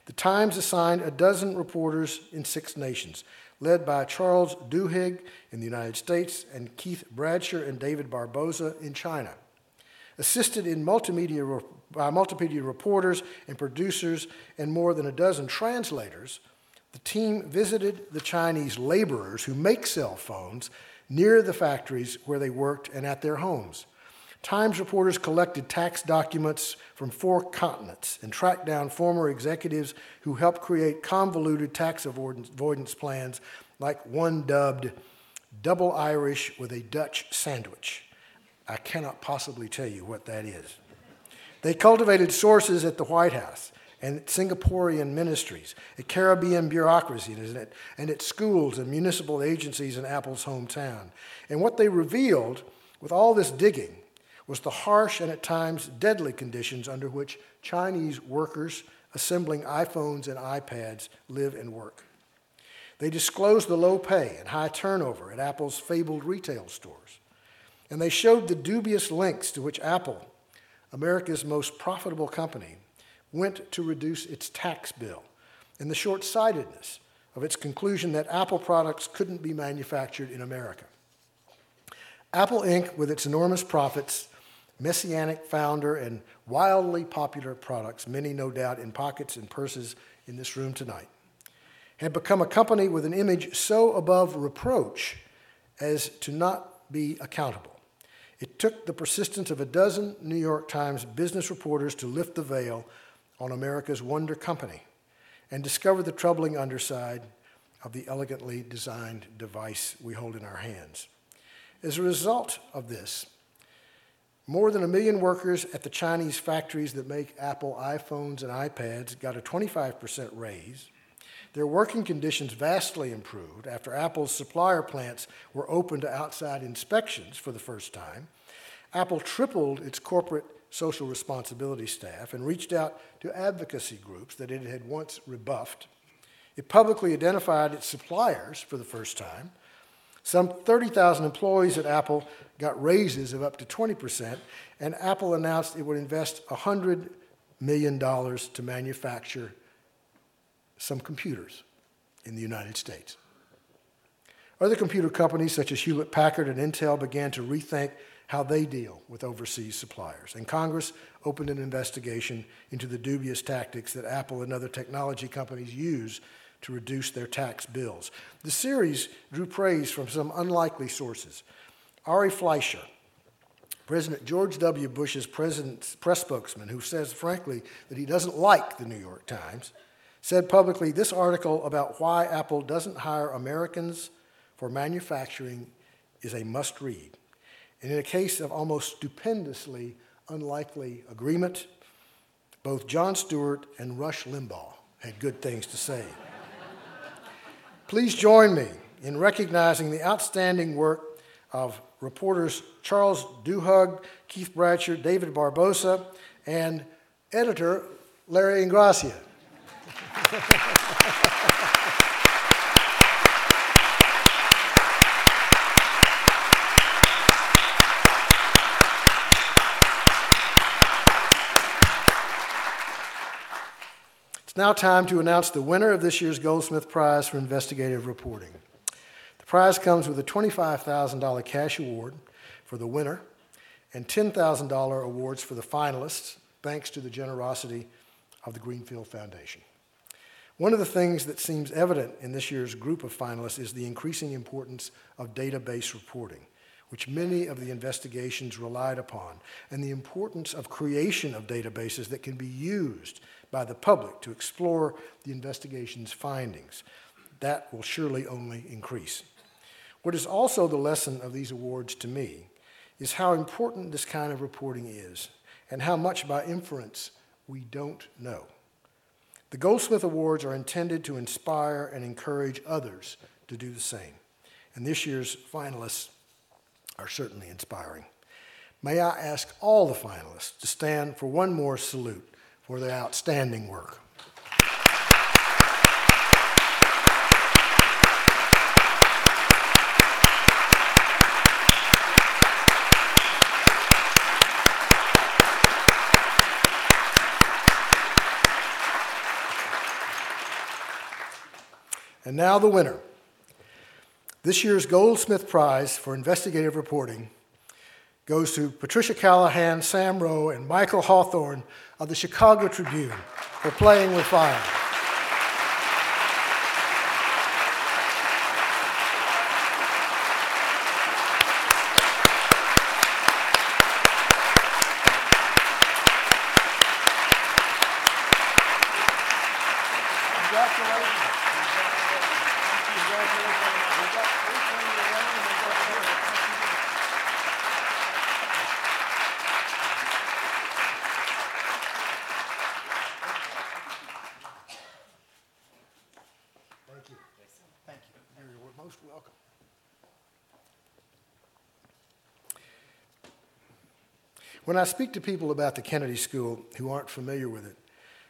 The Times assigned a dozen reporters in six nations, led by Charles Duhigg in the United States and Keith Bradsher and David Barboza in China. Assisted in multimedia, by multimedia reporters and producers and more than a dozen translators, the team visited the Chinese laborers who make cell phones near the factories where they worked and at their homes. Times reporters collected tax documents from four continents and tracked down former executives who helped create convoluted tax avoidance plans, like one dubbed Double Irish with a Dutch Sandwich. I cannot possibly tell you what that is. They cultivated sources at the White House and Singaporean ministries, at Caribbean bureaucracy, and at schools and municipal agencies in Apple's hometown. And what they revealed with all this digging was the harsh and at times deadly conditions under which Chinese workers assembling iPhones and iPads live and work. They disclosed the low pay and high turnover at Apple's fabled retail stores. And they showed the dubious lengths to which Apple, America's most profitable company, went to reduce its tax bill and the short sightedness of its conclusion that Apple products couldn't be manufactured in America. Apple Inc., with its enormous profits, messianic founder, and wildly popular products, many no doubt in pockets and purses in this room tonight, had become a company with an image so above reproach as to not be accountable. It took the persistence of a dozen New York Times business reporters to lift the veil on America's Wonder Company and discover the troubling underside of the elegantly designed device we hold in our hands. As a result of this, more than a million workers at the Chinese factories that make Apple iPhones and iPads got a 25% raise. Their working conditions vastly improved after Apple's supplier plants were open to outside inspections for the first time. Apple tripled its corporate social responsibility staff and reached out to advocacy groups that it had once rebuffed. It publicly identified its suppliers for the first time. Some 30,000 employees at Apple got raises of up to 20%, and Apple announced it would invest $100 million to manufacture some computers in the United States. Other computer companies such as Hewlett Packard and Intel began to rethink how they deal with overseas suppliers. And Congress opened an investigation into the dubious tactics that Apple and other technology companies use to reduce their tax bills. The series drew praise from some unlikely sources. Ari Fleischer, President George W. Bush's press spokesman, who says, frankly, that he doesn't like the New York Times, said publicly this article about why Apple doesn't hire Americans for manufacturing is a must read. And in a case of almost stupendously unlikely agreement, both Jon Stewart and Rush Limbaugh had good things to say. Please join me in recognizing the outstanding work of reporters Charles Duhigg, Keith Bradsher, David Barboza, and editor Larry Ingrassia. It's now time to announce the winner of this year's Goldsmith Prize for Investigative Reporting. The prize comes with a $25,000 cash award for the winner and $10,000 awards for the finalists, thanks to the generosity of the Greenfield Foundation. One of the things that seems evident in this year's group of finalists is the increasing importance of database reporting, which many of the investigations relied upon, and the importance of creation of databases that can be used by the public to explore the investigation's findings. That will surely only increase. What is also the lesson of these awards to me is how important this kind of reporting is and how much by inference we don't know. The Goldsmith Awards are intended to inspire and encourage others to do the same. And this year's finalists are certainly inspiring. May I ask all the finalists to stand for one more salute for their outstanding work. And now the winner. This year's Goldsmith Prize for Investigative Reporting goes to Patricia Callahan, Sam Roe, and Michael Hawthorne of the Chicago Tribune for playing with fire. I speak to people about the Kennedy School who aren't familiar with it,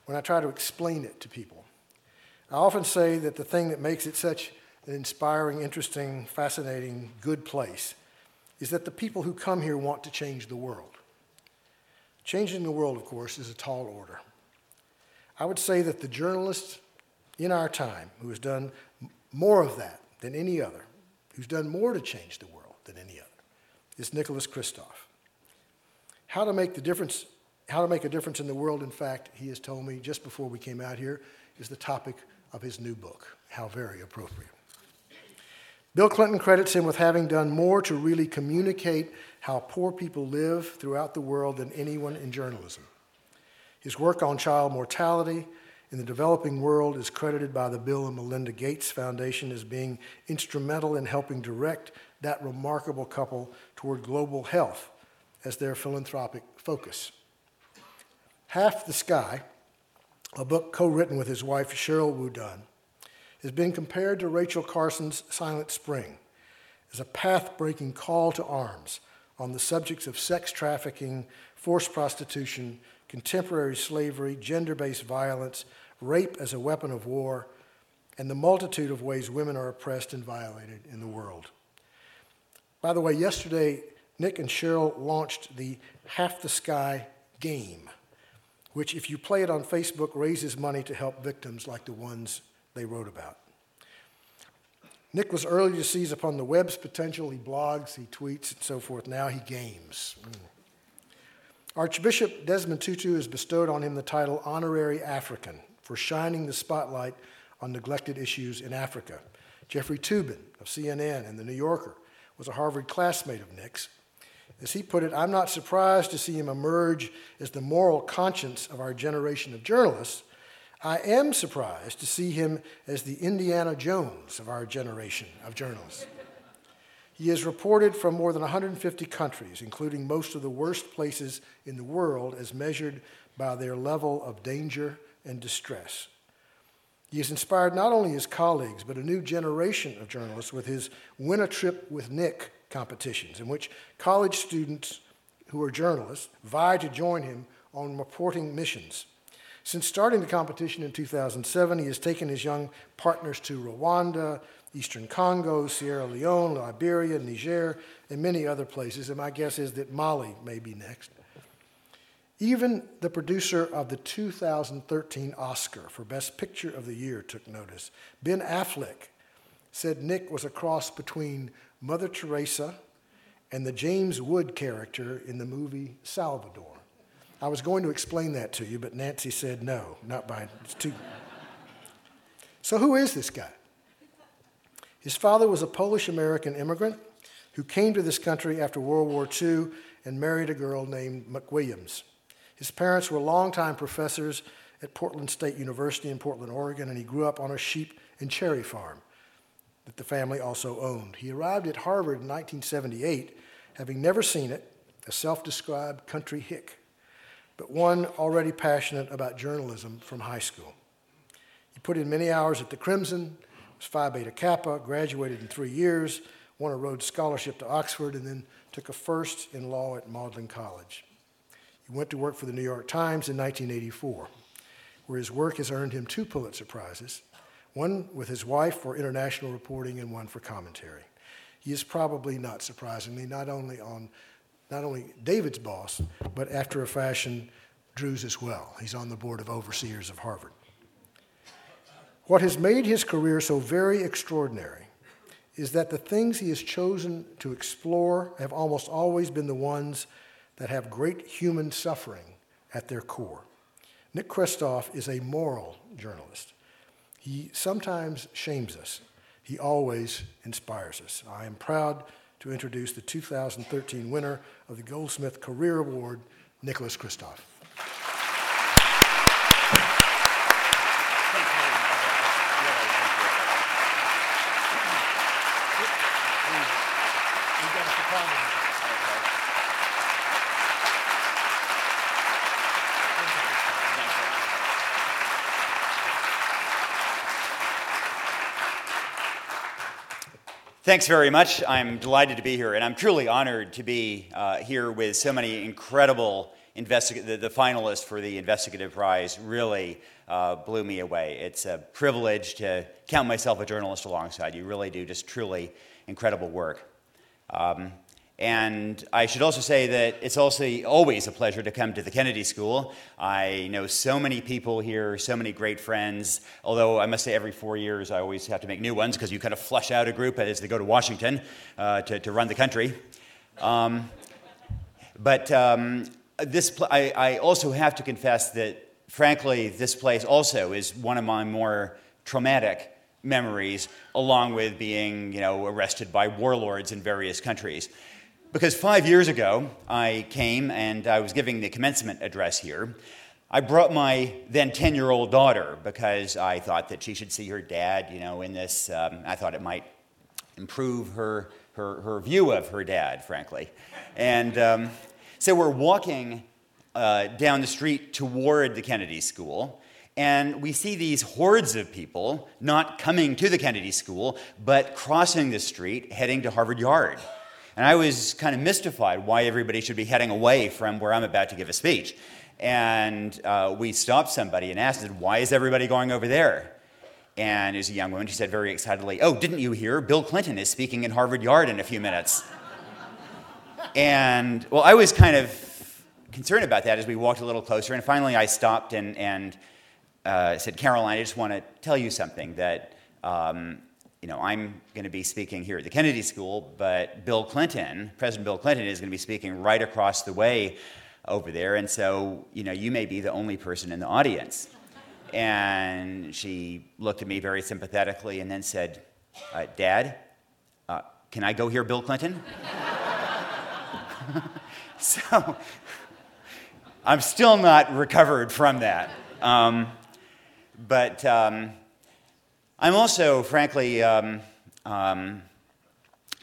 when I try to explain it to people, I often say that the thing that makes it such an inspiring, interesting, fascinating, good place is that the people who come here want to change the world. Changing the world, of course, is a tall order. I would say that the journalist in our time who has done more of that than any other, who's done more to change the world than any other, is Nicholas Kristof. How to make the difference, how to make a difference in the world, in fact, he has told me just before we came out here, is the topic of his new book. How very appropriate. Bill Clinton credits him with having done more to really communicate how poor people live throughout the world than anyone in journalism. His work on child mortality in the developing world is credited by the Bill and Melinda Gates Foundation as being instrumental in helping direct that remarkable couple toward global health as their philanthropic focus. Half the Sky, a book co written with his wife Sheryl WuDunn, has been compared to Rachel Carson's Silent Spring as a path breaking call to arms on the subjects of sex trafficking, forced prostitution, contemporary slavery, gender based violence, rape as a weapon of war, and the multitude of ways women are oppressed and violated in the world. By the way, yesterday, Nick and Sheryl launched the Half the Sky game, which, if you play it on Facebook, raises money to help victims like the ones they wrote about. Nick was early to seize upon the web's potential. He blogs, he tweets, and so forth. Now he games. Mm. Archbishop Desmond Tutu has bestowed on him the title Honorary African for shining the spotlight on neglected issues in Africa. Jeffrey Toobin of CNN and The New Yorker was a Harvard classmate of Nick's. As he put it, I'm not surprised to see him emerge as the moral conscience of our generation of journalists I am surprised to see him as the Indiana Jones of our generation of journalists. He is reported from more than 150 countries, including most of the worst places in the world as measured by their level of danger and distress. He has inspired not only his colleagues, but a new generation of journalists with his Win a Trip with Nick competitions, in which college students who are journalists vie to join him on reporting missions. Since starting the competition in 2007, he has taken his young partners to Rwanda, Eastern Congo, Sierra Leone, Liberia, Niger, and many other places, and my guess is that Mali may be next. Even the producer of the 2013 Oscar for Best Picture of the Year took notice. Ben Affleck said Nick was a cross between Mother Teresa and the James Wood character in the movie Salvador. I was going to explain that to you, but Nancy said no, not by, it's too. so, who is this guy? His father was a Polish American immigrant who came to this country after World War II and married a girl named McWilliams. His parents were longtime professors at Portland State University in Portland, Oregon, and he grew up on a sheep and cherry farm that the family also owned. He arrived at Harvard in 1978, having never seen it, a self described country hick but one already passionate about journalism from high school. He put in many hours at the Crimson, was Phi Beta Kappa, graduated in three years, won a Rhodes Scholarship to Oxford, and then took a first in law at Magdalen College. He went to work for the New York Times in 1984, where his work has earned him two Pulitzer Prizes one with his wife for international reporting and one for commentary. He is probably, not surprisingly, not only on not only David's boss, but after a fashion, Drew's as well. He's on the board of overseers of Harvard. What has made his career so very extraordinary is that the things he has chosen to explore have almost always been the ones that have great human suffering at their core. Nick Kristof is a moral journalist. He sometimes shames us, he always inspires us. I am proud to introduce the 2013 winner of the Goldsmith Career Award, Nicholas Kristof. Thanks very much. I'm delighted to be here, and I'm truly honored to be uh, here with so many incredible investigators. The, the, finalists for the Investigative Prize really uh, blew me away. It's a privilege to count myself a journalist alongside you. Really do just truly incredible work. Um, and I should also say that it's also always a pleasure to come to the Kennedy School. I know so many people here, so many great friends. Although I must say, every four years I always have to make new ones because you kind of flush out a group as they go to Washington uh, to, to run the country. Um, but um, this, pl- I, I also have to confess that, frankly, this place also is one of my more traumatic memories, along with being, you know, arrested by warlords in various countries. Because five years ago, I came and I was giving the commencement address here. I brought my then 10 year old daughter because I thought that she should see her dad, you know, in this. Um, I thought it might improve her, her, her view of her dad, frankly. And um, so we're walking uh, down the street toward the Kennedy School, and we see these hordes of people not coming to the Kennedy School, but crossing the street heading to Harvard Yard. And I was kind of mystified why everybody should be heading away from where I'm about to give a speech. And uh, we stopped somebody and asked, Why is everybody going over there? And as a young woman, she said very excitedly, Oh, didn't you hear? Bill Clinton is speaking in Harvard Yard in a few minutes. and, well, I was kind of concerned about that as we walked a little closer. And finally, I stopped and, and uh, said, Caroline, I just want to tell you something that, um, you know, I'm going to be speaking here at the Kennedy School, but Bill Clinton, President Bill Clinton, is going to be speaking right across the way over there, and so, you know, you may be the only person in the audience. And she looked at me very sympathetically and then said, uh, Dad, uh, can I go hear Bill Clinton? so I'm still not recovered from that. Um, but um, I'm also, frankly, um, um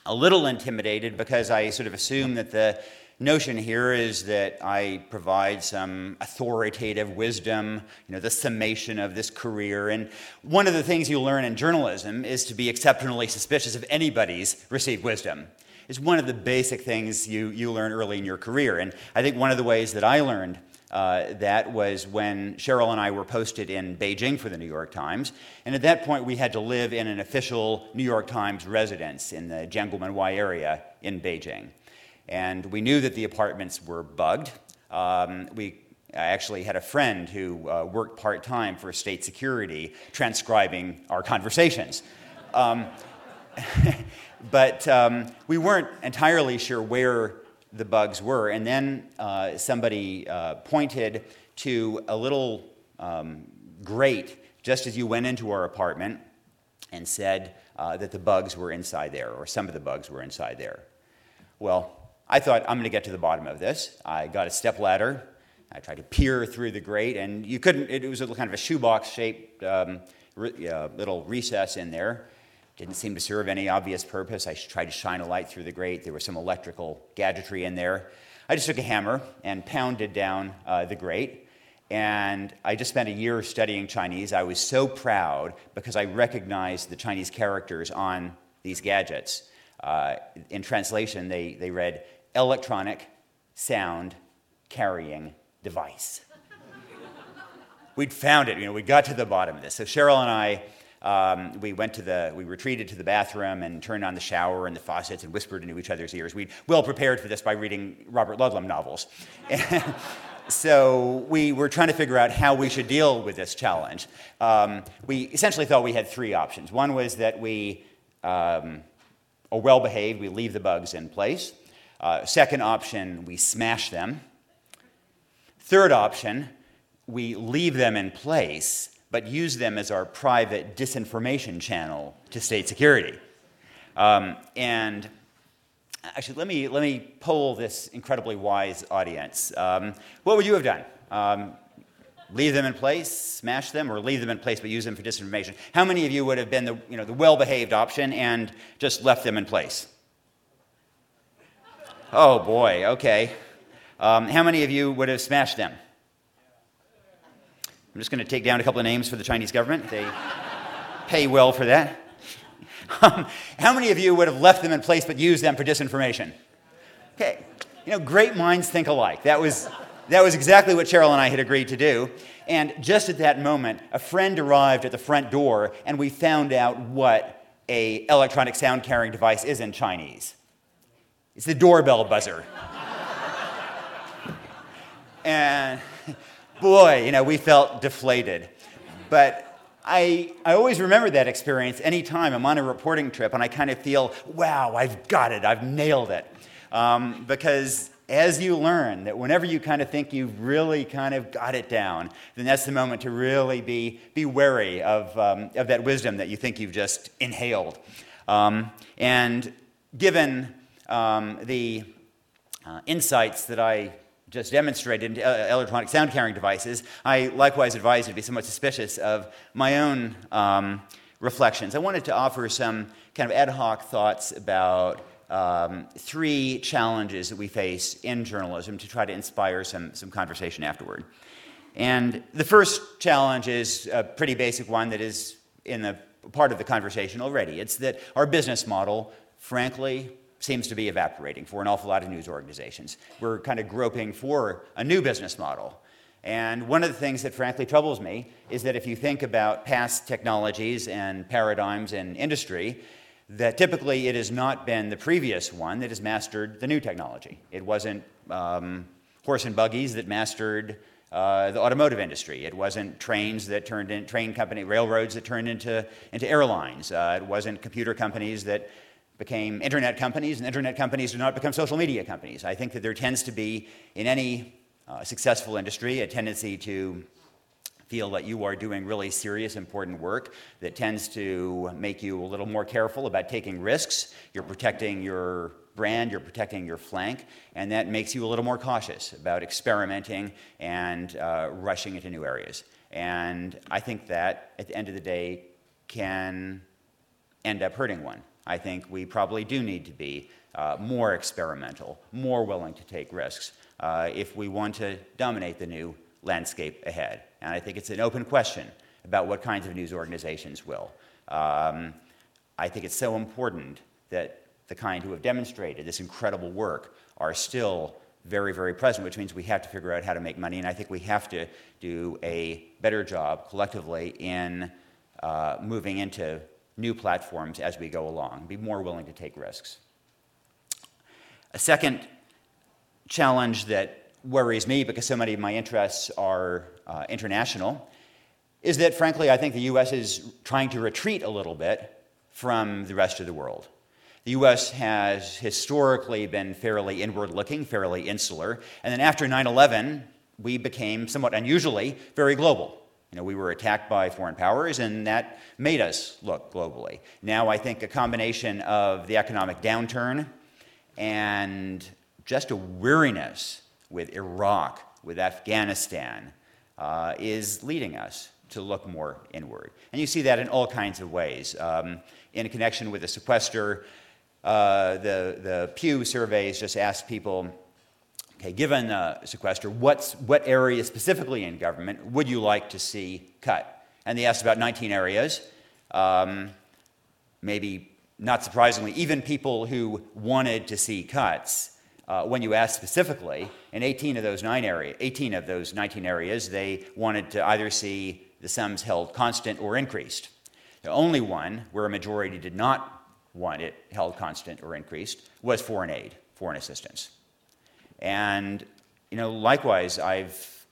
a little intimidated because I sort of assume that the notion here is that I provide some authoritative wisdom, you know, the summation of this career. And one of the things you learn in journalism is to be exceptionally suspicious of anybody's received wisdom. It's one of the basic things you, you learn early in your career. And I think one of the ways that I learned uh, that was when Sheryl and I were posted in Beijing for the New York Times. And at that point, we had to live in an official New York Times residence in the Jianguomenwai area in Beijing and we knew that the apartments were bugged. Um, we I actually had a friend who uh, worked part time for state security transcribing our conversations. Um, but um, we weren't entirely sure where the bugs were. And then uh, somebody uh, pointed to a little um, grate just as you went into our apartment and said uh, that the bugs were inside there, or some of the bugs were inside there. Well, I thought, I'm going to get to the bottom of this. I got a step ladder. I tried to peer through the grate, and you couldn't, it was a kind of a shoebox shaped um, uh, little recess in there. Didn't seem to serve any obvious purpose. I tried to shine a light through the grate. There was some electrical gadgetry in there. I just took a hammer and pounded down uh, the grate. And I just spent a year studying Chinese. I was so proud because I recognized the Chinese characters on these gadgets. Uh, in translation, they, they read electronic sound carrying device. We'd found it, you know, we got to the bottom of this. So Sheryl and I, um, we went to the, we retreated to the bathroom and turned on the shower and the faucets and whispered into each other's ears. We'd well prepared for this by reading Robert Ludlum novels. so we were trying to figure out how we should deal with this challenge. Um, we essentially thought we had three options. One was that we um, are well behaved, we leave the bugs in place. Uh, second option, we smash them. Third option, we leave them in place, but use them as our private disinformation channel to state security. Um, and actually, let me, let me poll this incredibly wise audience. Um, what would you have done? Um, leave them in place, smash them, or leave them in place but use them for disinformation? How many of you would have been the, you know, the well behaved option and just left them in place? Oh boy, okay. Um, how many of you would have smashed them? I'm just going to take down a couple of names for the Chinese government. They pay well for that. Um, how many of you would have left them in place but used them for disinformation? Okay, you know, great minds think alike. That was, that was exactly what Sheryl and I had agreed to do. And just at that moment, a friend arrived at the front door, and we found out what a electronic sound carrying device is in Chinese. It's the doorbell buzzer. and boy, you know, we felt deflated. But I, I always remember that experience anytime I'm on a reporting trip and I kind of feel, wow, I've got it, I've nailed it. Um, because as you learn that whenever you kind of think you've really kind of got it down, then that's the moment to really be, be wary of, um, of that wisdom that you think you've just inhaled. Um, and given um, the uh, insights that I just demonstrated uh, electronic sound carrying devices, I likewise advise you to be somewhat suspicious of my own um, reflections. I wanted to offer some kind of ad hoc thoughts about um, three challenges that we face in journalism to try to inspire some, some conversation afterward. And the first challenge is a pretty basic one that is in the part of the conversation already. It's that our business model, frankly, seems to be evaporating for an awful lot of news organizations. We're kind of groping for a new business model. And one of the things that frankly troubles me is that if you think about past technologies and paradigms in industry, that typically it has not been the previous one that has mastered the new technology. It wasn't um, horse and buggies that mastered uh, the automotive industry. It wasn't trains that turned in train company railroads that turned into into airlines. Uh, it wasn't computer companies that became internet companies, and internet companies do not become social media companies. I think that there tends to be in any uh, successful industry a tendency to feel that you are doing really serious, important work that tends to make you a little more careful about taking risks. You're protecting your brand, you're protecting your flank, and that makes you a little more cautious about experimenting and uh, rushing into new areas. And I think that at the end of the day can end up hurting one. I think we probably do need to be uh, more experimental, more willing to take risks uh, if we want to dominate the new landscape ahead. And I think it's an open question about what kinds of news organizations will. Um, I think it's so important that the kind who have demonstrated this incredible work are still very, very present, which means we have to figure out how to make money. And I think we have to do a better job collectively in uh, moving into new platforms as we go along, be more willing to take risks. A second challenge that worries me because so many of my interests are uh, international is that, frankly, I think the US is trying to retreat a little bit from the rest of the world. The US has historically been fairly inward looking, fairly insular. And then after 9 11, we became somewhat unusually very global. You know, we were attacked by foreign powers, and that made us look globally. Now, I think a combination of the economic downturn and just a weariness with Iraq, with Afghanistan, uh, is leading us to look more inward. And you see that in all kinds of ways. Um, in connection with the sequester, uh, the, the Pew surveys just asked people, okay, given uh, sequester, what's, what areas specifically in government would you like to see cut? And they asked about 19 areas. Um, maybe not surprisingly, even people who wanted to see cuts, uh, when you asked specifically, in 18 of those nine area, 18 of those 19 areas, they wanted to either see the sums held constant or increased. The only one where a majority did not want it held constant or increased, was foreign aid, foreign assistance. And, you know, likewise, I've,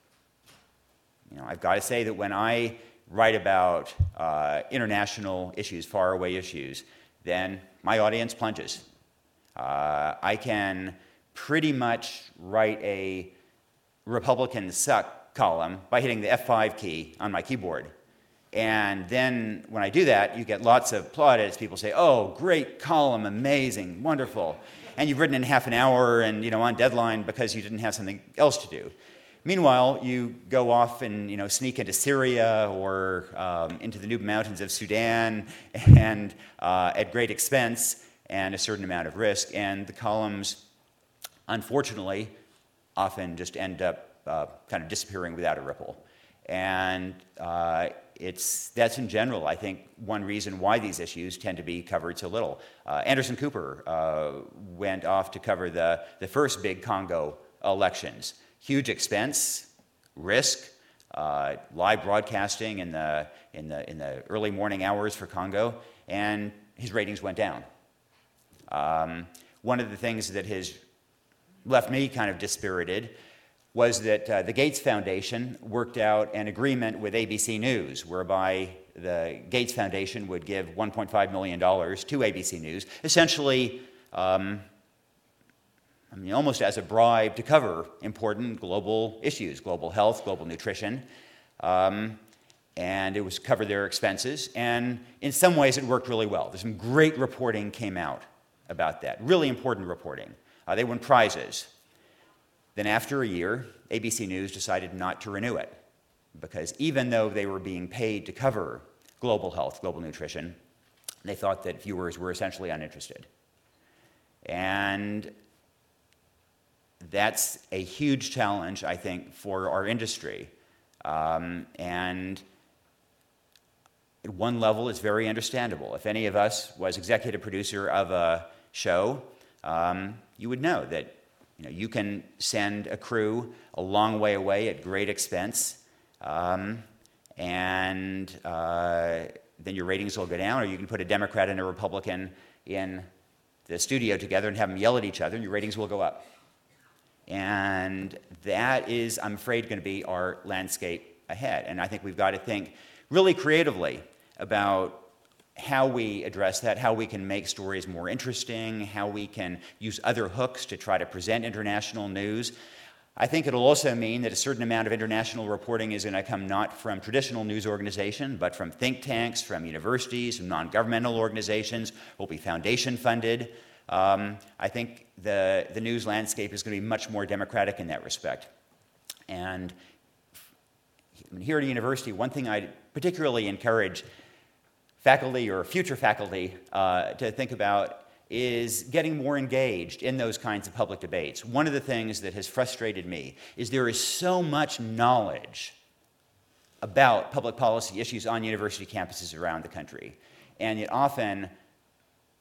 you know, I've got to say that when I write about uh, international issues, faraway issues, then my audience plunges. Uh, I can pretty much write a Republican suck column by hitting the F5 key on my keyboard. And then when I do that, you get lots of plaudits. People say, oh, great column, amazing, wonderful. And you've written in half an hour and you know, on deadline because you didn't have something else to do. Meanwhile, you go off and you know, sneak into Syria or um, into the Nuba Mountains of Sudan and uh, at great expense and a certain amount of risk. And the columns, unfortunately, often just end up uh, kind of disappearing without a ripple. And uh, it's, that's in general, I think, one reason why these issues tend to be covered so little. Uh, Anderson Cooper uh, went off to cover the, the first big Congo elections. Huge expense, risk, uh, live broadcasting in the, in, the, in the early morning hours for Congo, and his ratings went down. Um, one of the things that has left me kind of dispirited was that uh, the Gates Foundation worked out an agreement with ABC News whereby the Gates Foundation would give $1.5 million to ABC News, essentially, um, I mean, almost as a bribe to cover important global issues, global health, global nutrition. Um, and it was cover their expenses. And in some ways, it worked really well. There's some great reporting came out about that, really important reporting. Uh, they won prizes. Then, after a year, ABC News decided not to renew it because even though they were being paid to cover global health, global nutrition, they thought that viewers were essentially uninterested. And that's a huge challenge, I think, for our industry. Um, and at one level, it's very understandable. If any of us was executive producer of a show, um, you would know that you, know, you can send a crew a long way away at great expense, um, and uh, then your ratings will go down, or you can put a Democrat and a Republican in the studio together and have them yell at each other, and your ratings will go up. And that is, I'm afraid, going to be our landscape ahead. And I think we've got to think really creatively about how we address that, how we can make stories more interesting, how we can use other hooks to try to present international news. I think it'll also mean that a certain amount of international reporting is going to come not from traditional news organizations, but from think tanks, from universities, from non governmental organizations, will be foundation funded. Um, I think the, the news landscape is going to be much more democratic in that respect. And here at a university, one thing I particularly encourage faculty or future faculty uh, to think about is getting more engaged in those kinds of public debates. One of the things that has frustrated me is there is so much knowledge about public policy issues on university campuses around the country. And yet, often,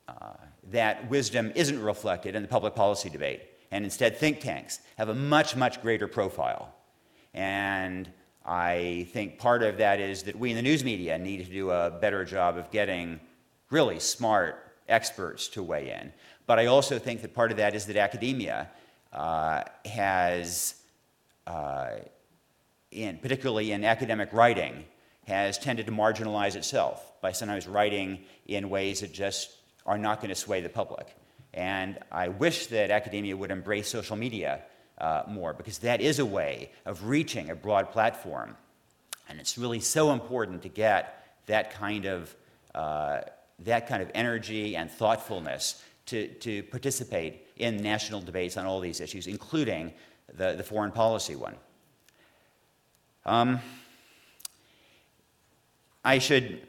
uh, that wisdom isn't reflected in the public policy debate. And instead, think tanks have a much, much greater profile. And I think part of that is that we in the news media need to do a better job of getting really smart experts to weigh in. But I also think that part of that is that academia uh, has, uh, in, particularly in academic writing, has tended to marginalize itself by sometimes writing in ways that just are not going to sway the public. And I wish that academia would embrace social media uh, more because that is a way of reaching a broad platform. And it's really so important to get that kind of, uh, that kind of energy and thoughtfulness to, to participate in national debates on all these issues, including the, the foreign policy one. Um, I should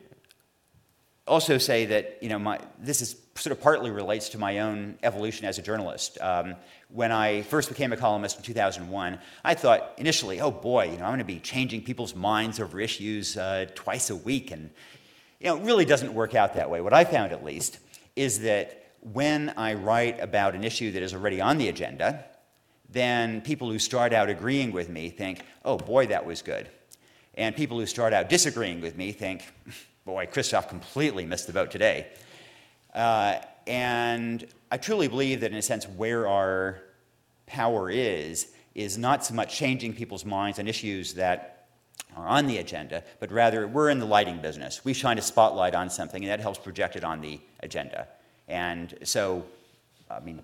also say that you know my, this is sort of partly relates to my own evolution as a journalist. Um, when I first became a columnist in 2001, I thought initially, oh boy, you know, I'm going to be changing people's minds over issues uh, twice a week, and you know, it really doesn't work out that way. What I found, at least, is that when I write about an issue that is already on the agenda, then people who start out agreeing with me think, oh boy, that was good. And people who start out disagreeing with me think, boy, Kristof completely missed the boat today. Uh, and I truly believe that, in a sense, where our power is, is not so much changing people's minds on issues that are on the agenda, but rather we're in the lighting business. We shine a spotlight on something, and that helps project it on the agenda. And so, I mean,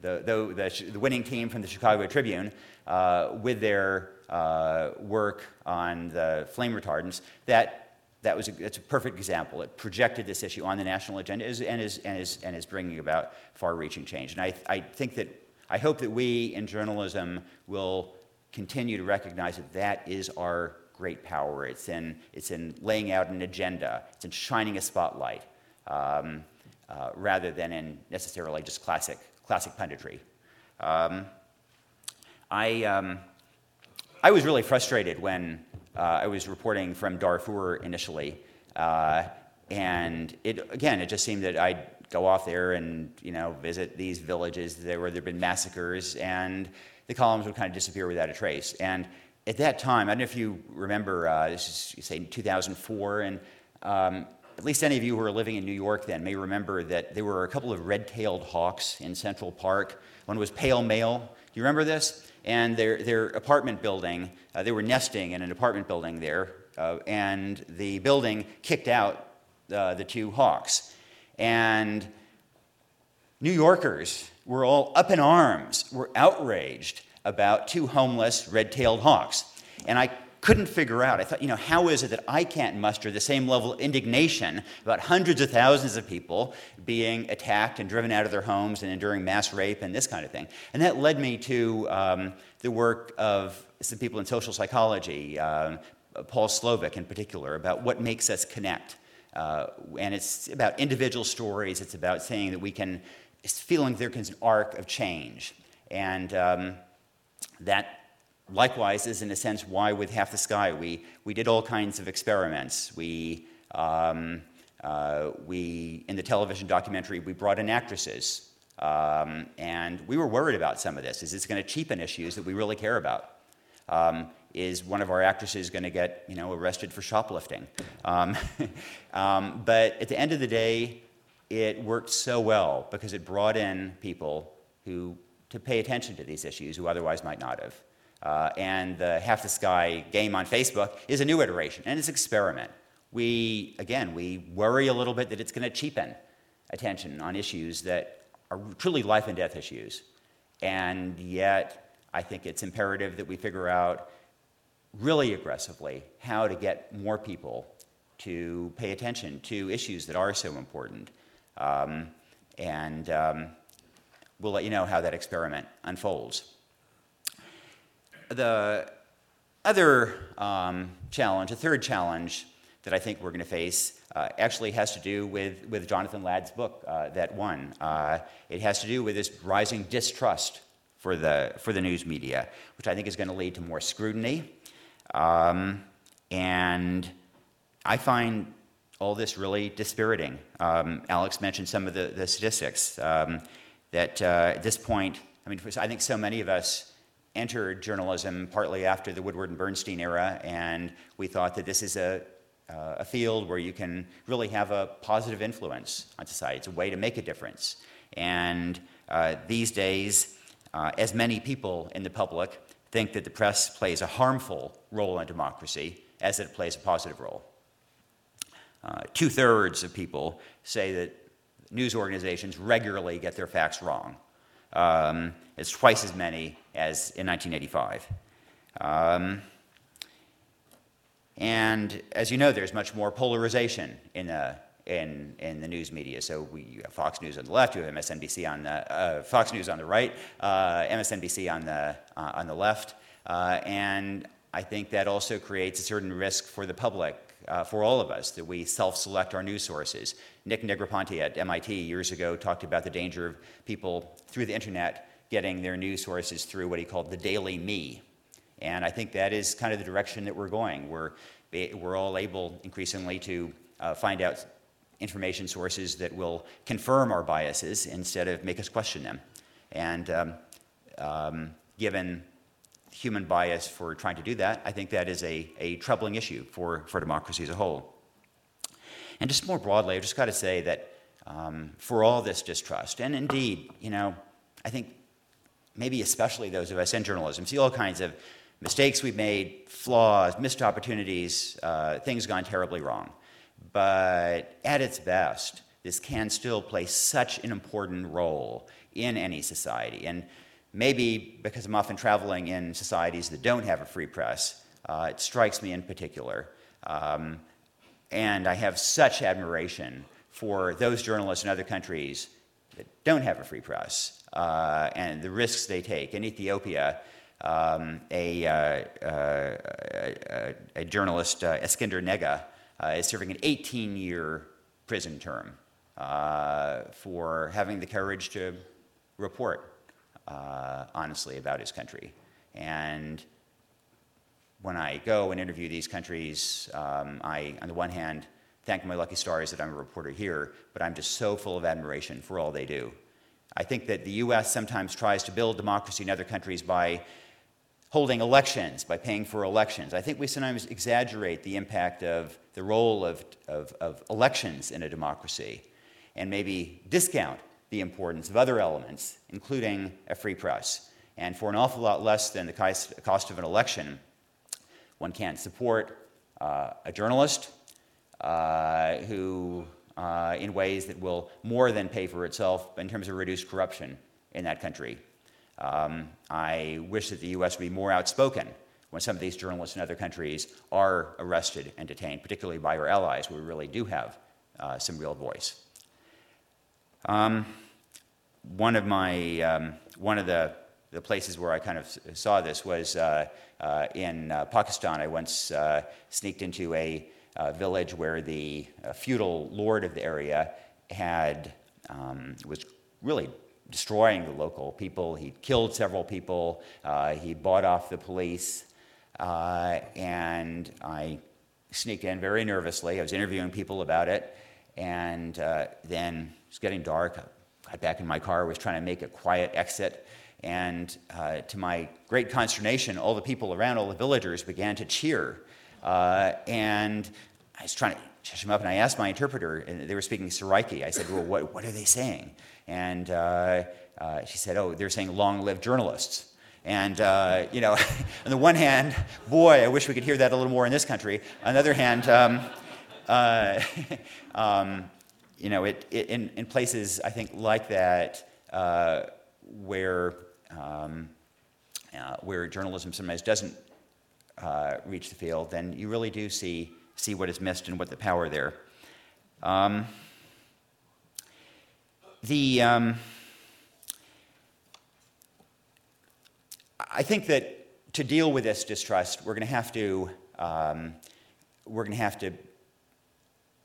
the, the, the, winning team from the Chicago Tribune, uh, with their uh, work on the flame retardants, that that was a, it's a perfect example. It projected this issue on the national agenda and is, and is, and is bringing about far-reaching change. And I, I think that, I hope that we in journalism will continue to recognize that that is our great power. It's in, it's in laying out an agenda. It's in shining a spotlight um, uh, rather than in necessarily just classic, classic punditry. Um, I, um, I was really frustrated when I was reporting from Darfur initially, uh, and it again, it just seemed that I'd go off there and you know visit these villages there where there'd been massacres, and the columns would kind of disappear without a trace. And at that time, I don't know if you remember, uh, this is say 2004, and um, at least any of you who were living in New York then may remember that there were a couple of red-tailed hawks in Central Park. One was pale male. Do you remember this? And their, their apartment building, uh, they were nesting in an apartment building there, uh, and the building kicked out uh, the two hawks. And New Yorkers were all up in arms, were outraged about two homeless red tailed hawks. And I couldn't figure out. I thought, you know, how is it that I can't muster the same level of indignation about hundreds of thousands of people being attacked and driven out of their homes and enduring mass rape and this kind of thing? And that led me to um, the work of some people in social psychology, um, Paul Slovic in particular, about what makes us connect. Uh, and it's about individual stories. It's about saying that we can, feeling there is an arc of change. And um, that likewise is, in a sense, why with Half the Sky we, we did all kinds of experiments. We, um, uh, we, in the television documentary, we brought in actresses. Um, and we were worried about some of this. Is this going to cheapen issues that we really care about? Um, is one of our actresses going to get you know, arrested for shoplifting? Um, um, but at the end of the day, it worked so well because it brought in people who to pay attention to these issues who otherwise might not have. Uh, and the Half the Sky game on Facebook is a new iteration, and it's an experiment. We, again, we worry a little bit that it's going to cheapen attention on issues that are truly life and death issues. And yet, I think it's imperative that we figure out really aggressively how to get more people to pay attention to issues that are so important. Um, and um, we'll let you know how that experiment unfolds. The other um, challenge, the third challenge that I think we're going to face, uh, actually has to do with, with Jonathan Ladd's book uh, that won. Uh, it has to do with this rising distrust for the, for the news media, which I think is going to lead to more scrutiny. Um, and I find all this really dispiriting. Um, Alex mentioned some of the, the statistics um, that uh, at this point, I mean, I think so many of us entered journalism partly after the Woodward and Bernstein era, and we thought that this is a, uh, a field where you can really have a positive influence on society. It's a way to make a difference. And uh, these days, uh, as many people in the public think that the press plays a harmful role in democracy as it plays a positive role. Uh, Two thirds of people say that news organizations regularly get their facts wrong. Um, it's twice as many as in 1985. Um, and as you know, there's much more polarization in, uh, in, in the news media. So we have Fox News on the left, you have MSNBC on the, uh, Fox News on the right, uh, MSNBC on the, uh, on the left. Uh, and I think that also creates a certain risk for the public, uh, for all of us, that we self select our news sources. Nick Negroponte at MIT years ago talked about the danger of people through the internet getting their news sources through what he called the daily me. And I think that is kind of the direction that we're going. We're, we're all able increasingly to uh, find out information sources that will confirm our biases instead of make us question them. And um, um, given human bias for trying to do that, I think that is a, a troubling issue for, for democracy as a whole. And just more broadly, I've just got to say that um, for all this distrust, and indeed, you know, I think maybe especially those of us in journalism see all kinds of mistakes we've made, flaws, missed opportunities, uh, things gone terribly wrong. But at its best, this can still play such an important role in any society. And maybe because I'm often traveling in societies that don't have a free press, uh, it strikes me in particular. Um, and I have such admiration for those journalists in other countries that don't have a free press uh, and the risks they take. In Ethiopia, um, a, uh, uh a, a, journalist, uh, Eskinder Nega, uh, is serving an 18 year prison term for having the courage to report uh, honestly about his country. And when I go and interview these countries, um, I, on the one hand, thank my lucky stars that I'm a reporter here, but I'm just so full of admiration for all they do. I think that the US sometimes tries to build democracy in other countries by holding elections, by paying for elections. I think we sometimes exaggerate the impact of the role of, of, of elections in a democracy and maybe discount the importance of other elements, including a free press. And for an awful lot less than the cost of an election, one can support uh, a journalist uh, who, uh, in ways that will more than pay for itself in terms of reduced corruption in that country. Um, I wish that the U.S. would be more outspoken when some of these journalists in other countries are arrested and detained, particularly by our allies, where we really do have uh, some real voice. Um, one of my um, one of the the places where I kind of saw this was uh, uh, in uh, Pakistan. I once uh, sneaked into a uh, village where the uh, feudal lord of the area had um, was really destroying the local people. He killed several people. he bought off the police, and I sneaked in very nervously. I was interviewing people about it, and then it was getting dark. Got back in my car. Was trying to make a quiet exit and uh, to my great consternation, all the people around, all the villagers began to cheer. Uh, and I was trying to shush them up, and I asked my interpreter, and they were speaking Saraiki. I said, Well, what, what are they saying? And uh, uh she said, Oh, they're saying long live journalists. And, uh, you know, on the one hand, boy, I wish we could hear that a little more in this country. On the other hand, um, uh, um, you know, it, it, in, in places, I think, like that, where um, uh, where journalism sometimes doesn't uh, reach the field, then you really do see, see what is missed and what the power there. Um, the, um, I think that to deal with this distrust, we're going to have to um, we're going to have to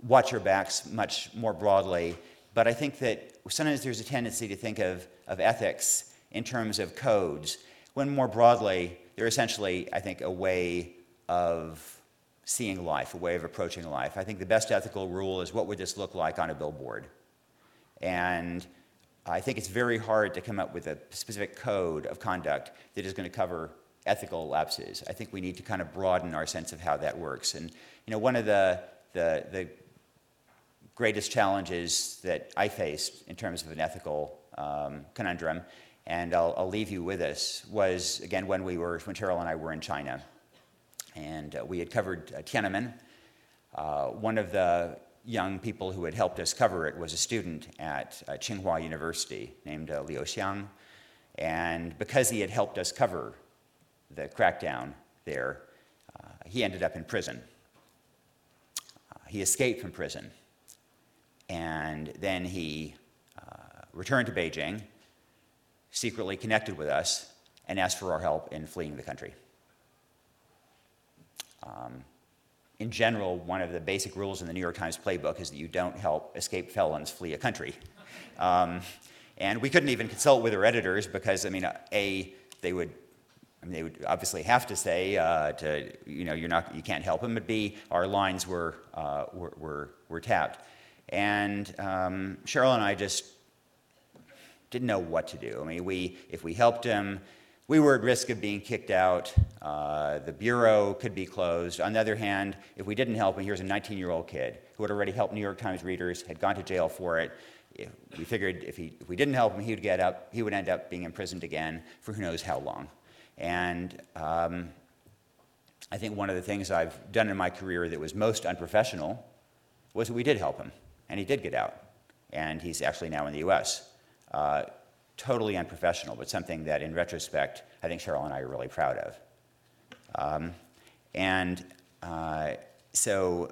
watch your backs much more broadly. But I think that sometimes there's a tendency to think of, of ethics in terms of codes, when more broadly, they're essentially, I think, a way of seeing life, a way of approaching life. I think the best ethical rule is what would this look like on a billboard? And I think it's very hard to come up with a specific code of conduct that is going to cover ethical lapses. I think we need to kind of broaden our sense of how that works. And you know, one of the, the, the greatest challenges that I faced in terms of an ethical um, conundrum and I'll, I'll, leave you with this, was again when we were, when Sheryl and I were in China. And uh, we had covered uh, Tiananmen. Uh, one of the young people who had helped us cover it was a student at uh, Tsinghua University named uh, Liu Xiang. And because he had helped us cover the crackdown there, uh, he ended up in prison. he escaped from prison. And then he returned to Beijing secretly connected with us and asked for our help in fleeing the country. Um, in general, one of the basic rules in the New York Times playbook is that you don't help escape felons flee a country. Um, and we couldn't even consult with our editors because, I mean, A, they would, I mean, they would obviously have to say uh, to, you know, you're not, you can't help them, but B, our lines were, uh, were, were, were, tapped. And um, Sheryl and I just didn't know what to do. I mean, we, if we helped him, we were at risk of being kicked out. Uh, the bureau could be closed. On the other hand, if we didn't help him, here's a 19 year old kid who had already helped New York Times readers, had gone to jail for it. We figured if, he, if we didn't help him, he would get up, he would end up being imprisoned again for who knows how long. And um, I think one of the things I've done in my career that was most unprofessional was that we did help him, and he did get out. And he's actually now in the US. Uh, totally unprofessional, but something that in retrospect, I think Sheryl and I are really proud of. Um, and uh, so,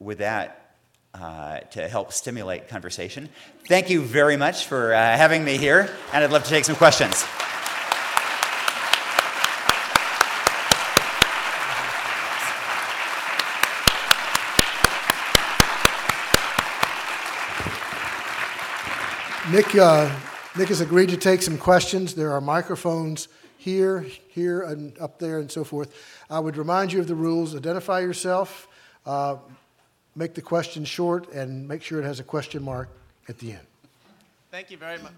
with that, uh, to help stimulate conversation, thank you very much for uh, having me here, and I'd love to take some questions. Nick, uh, Nick has agreed to take some questions. There are microphones here, here, and up there, and so forth. I would remind you of the rules. Identify yourself, uh, make the question short, and make sure it has a question mark at the end. Thank you very much.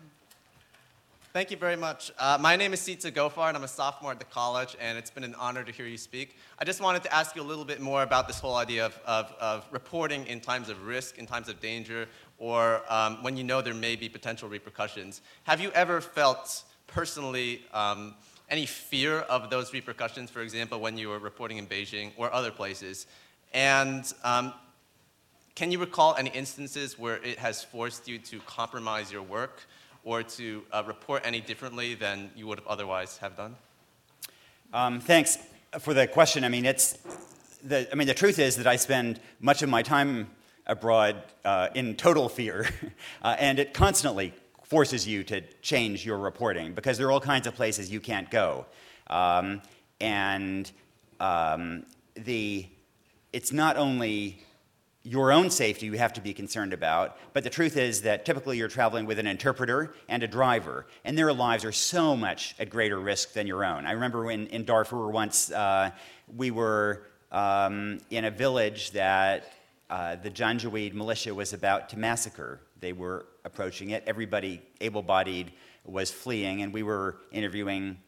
Thank you very much. Uh, my name is Sita Gofar, and I'm a sophomore at the college, and it's been an honor to hear you speak. I just wanted to ask you a little bit more about this whole idea of, of, of reporting in times of risk, in times of danger, or um, when you know there may be potential repercussions. Have you ever felt personally um, any fear of those repercussions, for example, when you were reporting in Beijing or other places? And um, can you recall any instances where it has forced you to compromise your work? or to uh, report any differently than you would have otherwise have done? Um, thanks. for the question, I mean, it's the, I mean, the truth is that I spend much of my time abroad uh, in total fear, uh, and it constantly forces you to change your reporting because there are all kinds of places you can't go. Um, and um, the, it's not only your own safety you have to be concerned about, but the truth is that typically you're traveling with an interpreter and a driver, and their lives are so much at greater risk than your own. I remember when in Darfur once uh, we were um, in a village that uh, the Janjaweed militia was about to massacre. They were approaching it. Everybody able bodied was fleeing, and we were interviewing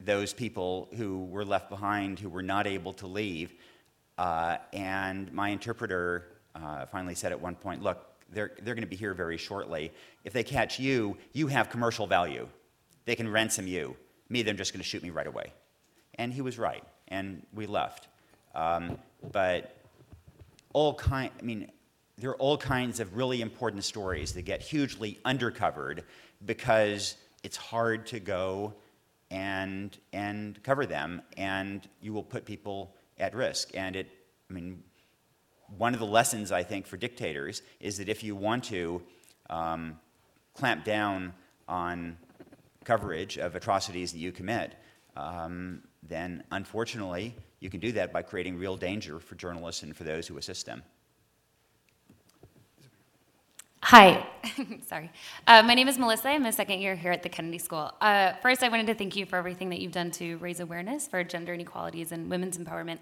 those people who were left behind who were not able to leave. Uh, and my interpreter uh, finally said at one point, Look, they're, they're going to be here very shortly. If they catch you, you have commercial value. They can ransom you. Me, they're just going to shoot me right away. And he was right, and we left. Um, but all kind, I mean, there are all kinds of really important stories that get hugely undercovered because it's hard to go and and cover them, and you will put people at risk. And it, I mean, one of the lessons I think for dictators is that if you want to um, clamp down on coverage of atrocities that you commit, um, then unfortunately you can do that by creating real danger for journalists and for those who assist them. Hi, sorry. Uh, my name is Melissa. I'm a second year here at the Kennedy School. Uh, first, I wanted to thank you for everything that you've done to raise awareness for gender inequalities and women's empowerment.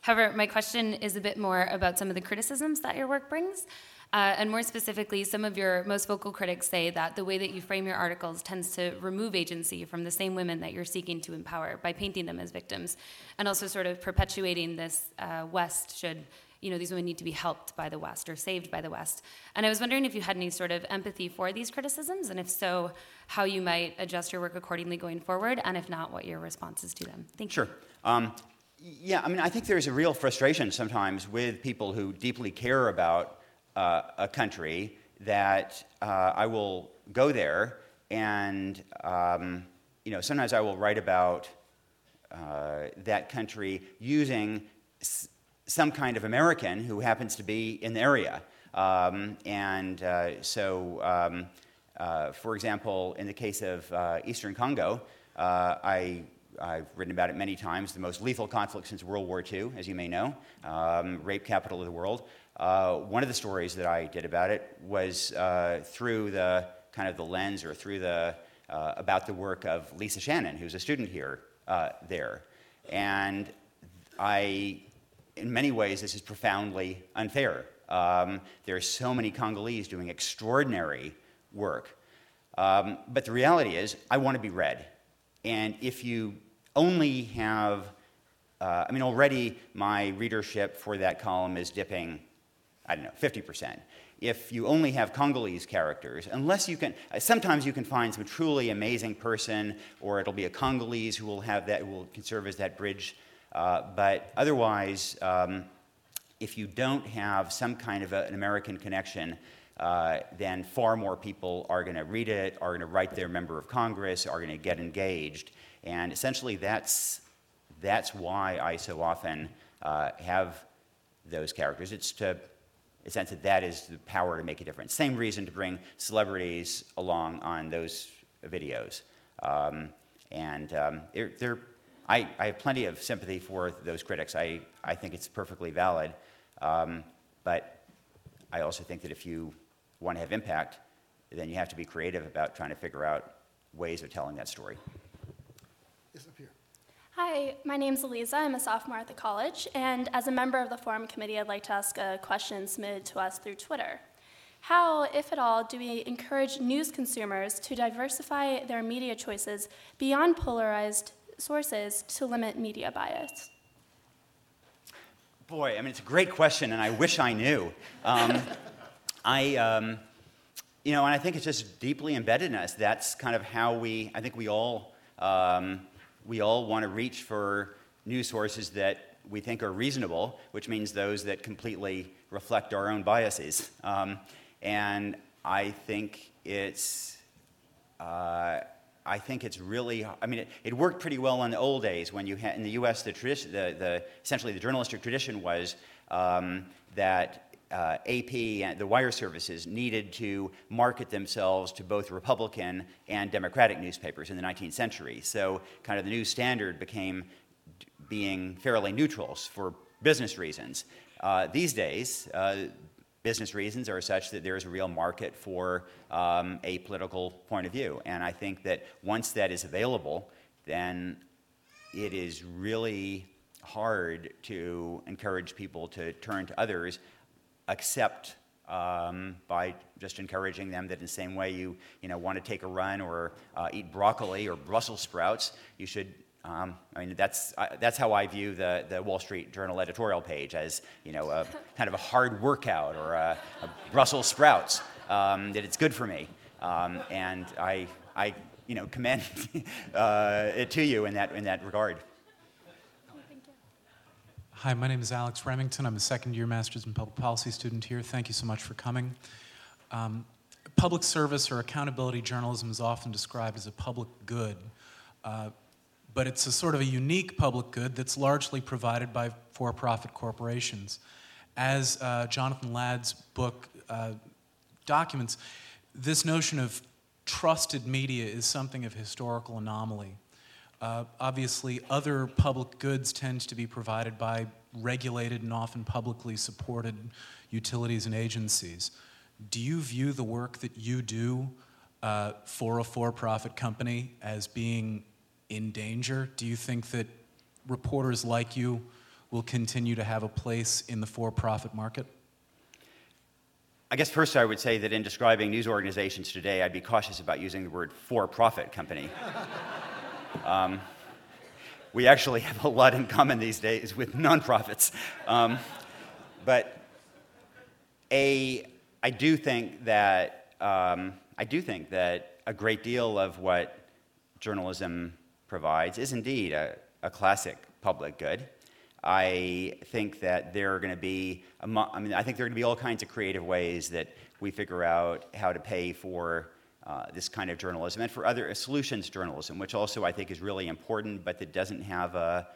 However, my question is a bit more about some of the criticisms that your work brings. Uh, and more specifically, some of your most vocal critics say that the way that you frame your articles tends to remove agency from the same women that you're seeking to empower by painting them as victims, and also sort of perpetuating this uh, West should you know, these women need to be helped by the West or saved by the West. And I was wondering if you had any sort of empathy for these criticisms, and if so, how you might adjust your work accordingly going forward, and if not, what your response is to them. Thank you. Sure. Um, yeah, I mean, I think there's a real frustration sometimes with people who deeply care about uh, a country that uh, I will go there and, um, you know, sometimes I will write about uh, that country using some kind of American who happens to be in the area. Um, and uh, so, um, uh, for example, in the case of uh, Eastern Congo, I, have written about it many times, the most lethal conflict since World War II, as you may know, um, rape capital of the world. Uh, one of the stories that I did about it was uh, through the kind of the lens or through the, about the work of Lisa Shannon, who's a student here there. And I in many ways, this is profoundly unfair. Um, there are so many Congolese doing extraordinary work. Um, but the reality is, I want to be read. And if you only have, uh, I mean, already my readership for that column is dipping, I don't know, 50%. If you only have Congolese characters, unless you can, uh, sometimes you can find some truly amazing person, or it'll be a Congolese who will have that, who will serve as that bridge uh, but otherwise, um, if you don't have some kind of a, an American connection, uh, then far more people are going to read it, are going to write their member of Congress, are going to get engaged. And essentially, that's, that's why I so often uh, have those characters. It's to a sense that that is the power to make a difference. Same reason to bring celebrities along on those videos. Um, and um, they're, they're I, I have plenty of sympathy for those critics. I, I think it's perfectly valid. Um, but I also think that if you want to have impact, then you have to be creative about trying to figure out ways of telling that story. Yes, up here. Hi, my name is Eliza. I'm a sophomore at the college, and as a member of the forum committee, I'd like to ask a question submitted to us through Twitter. How, if at all, do we encourage news consumers to diversify their media choices beyond polarized sources to limit media bias? Boy, I mean, it's a great question, and I wish I knew. Um, I, um, you know, and I think it's just deeply embedded in us. That's kind of how we, I think we all, um, we all want to reach for news sources that we think are reasonable, which means those that completely reflect our own biases. Um, and I think it's, uh, I think it's really, I mean, it, it worked pretty well in the old days when you had, in the US, the tradition, the, the, essentially the journalistic tradition was um, that uh, AP and the wire services needed to market themselves to both Republican and Democratic newspapers in the 19th century. So, kind of the new standard became being fairly neutrals for business reasons. Uh, these days, uh, business reasons are such that there is a real market for um, a political point of view. And I think that once that is available, then it is really hard to encourage people to turn to others, except um, by just encouraging them that in the same way you, you know, want to take a run or uh, eat broccoli or Brussels sprouts, you should um, I mean, that's, uh, that's how I view the, the Wall Street Journal editorial page as, you know, a, kind of a hard workout or a, a Brussels sprouts, um, that it's good for me. Um, and I, I, you know, commend uh, it to you in that, in that regard. Hi, my name is Alex Remington. I'm a second year Master's in Public Policy student here. Thank you so much for coming. Um, public service or accountability journalism is often described as a public good. Uh, but it's a sort of a unique public good that's largely provided by for profit corporations. As uh, Jonathan Ladd's book uh, documents, this notion of trusted media is something of historical anomaly. Uh, obviously, other public goods tend to be provided by regulated and often publicly supported utilities and agencies. Do you view the work that you do uh, for a for profit company as being in danger? Do you think that reporters like you will continue to have a place in the for profit market? I guess first I would say that in describing news organizations today, I'd be cautious about using the word for profit company. um, we actually have a lot in common these days with nonprofits. Um, but a, I do think that um, I do think that a great deal of what journalism provides is indeed a, a classic public good. I think that there are going to be, I mean, I think there are going to be all kinds of creative ways that we figure out how to pay for uh, this kind of journalism and for other uh, solutions journalism, which also I think is really important, but that doesn't have a,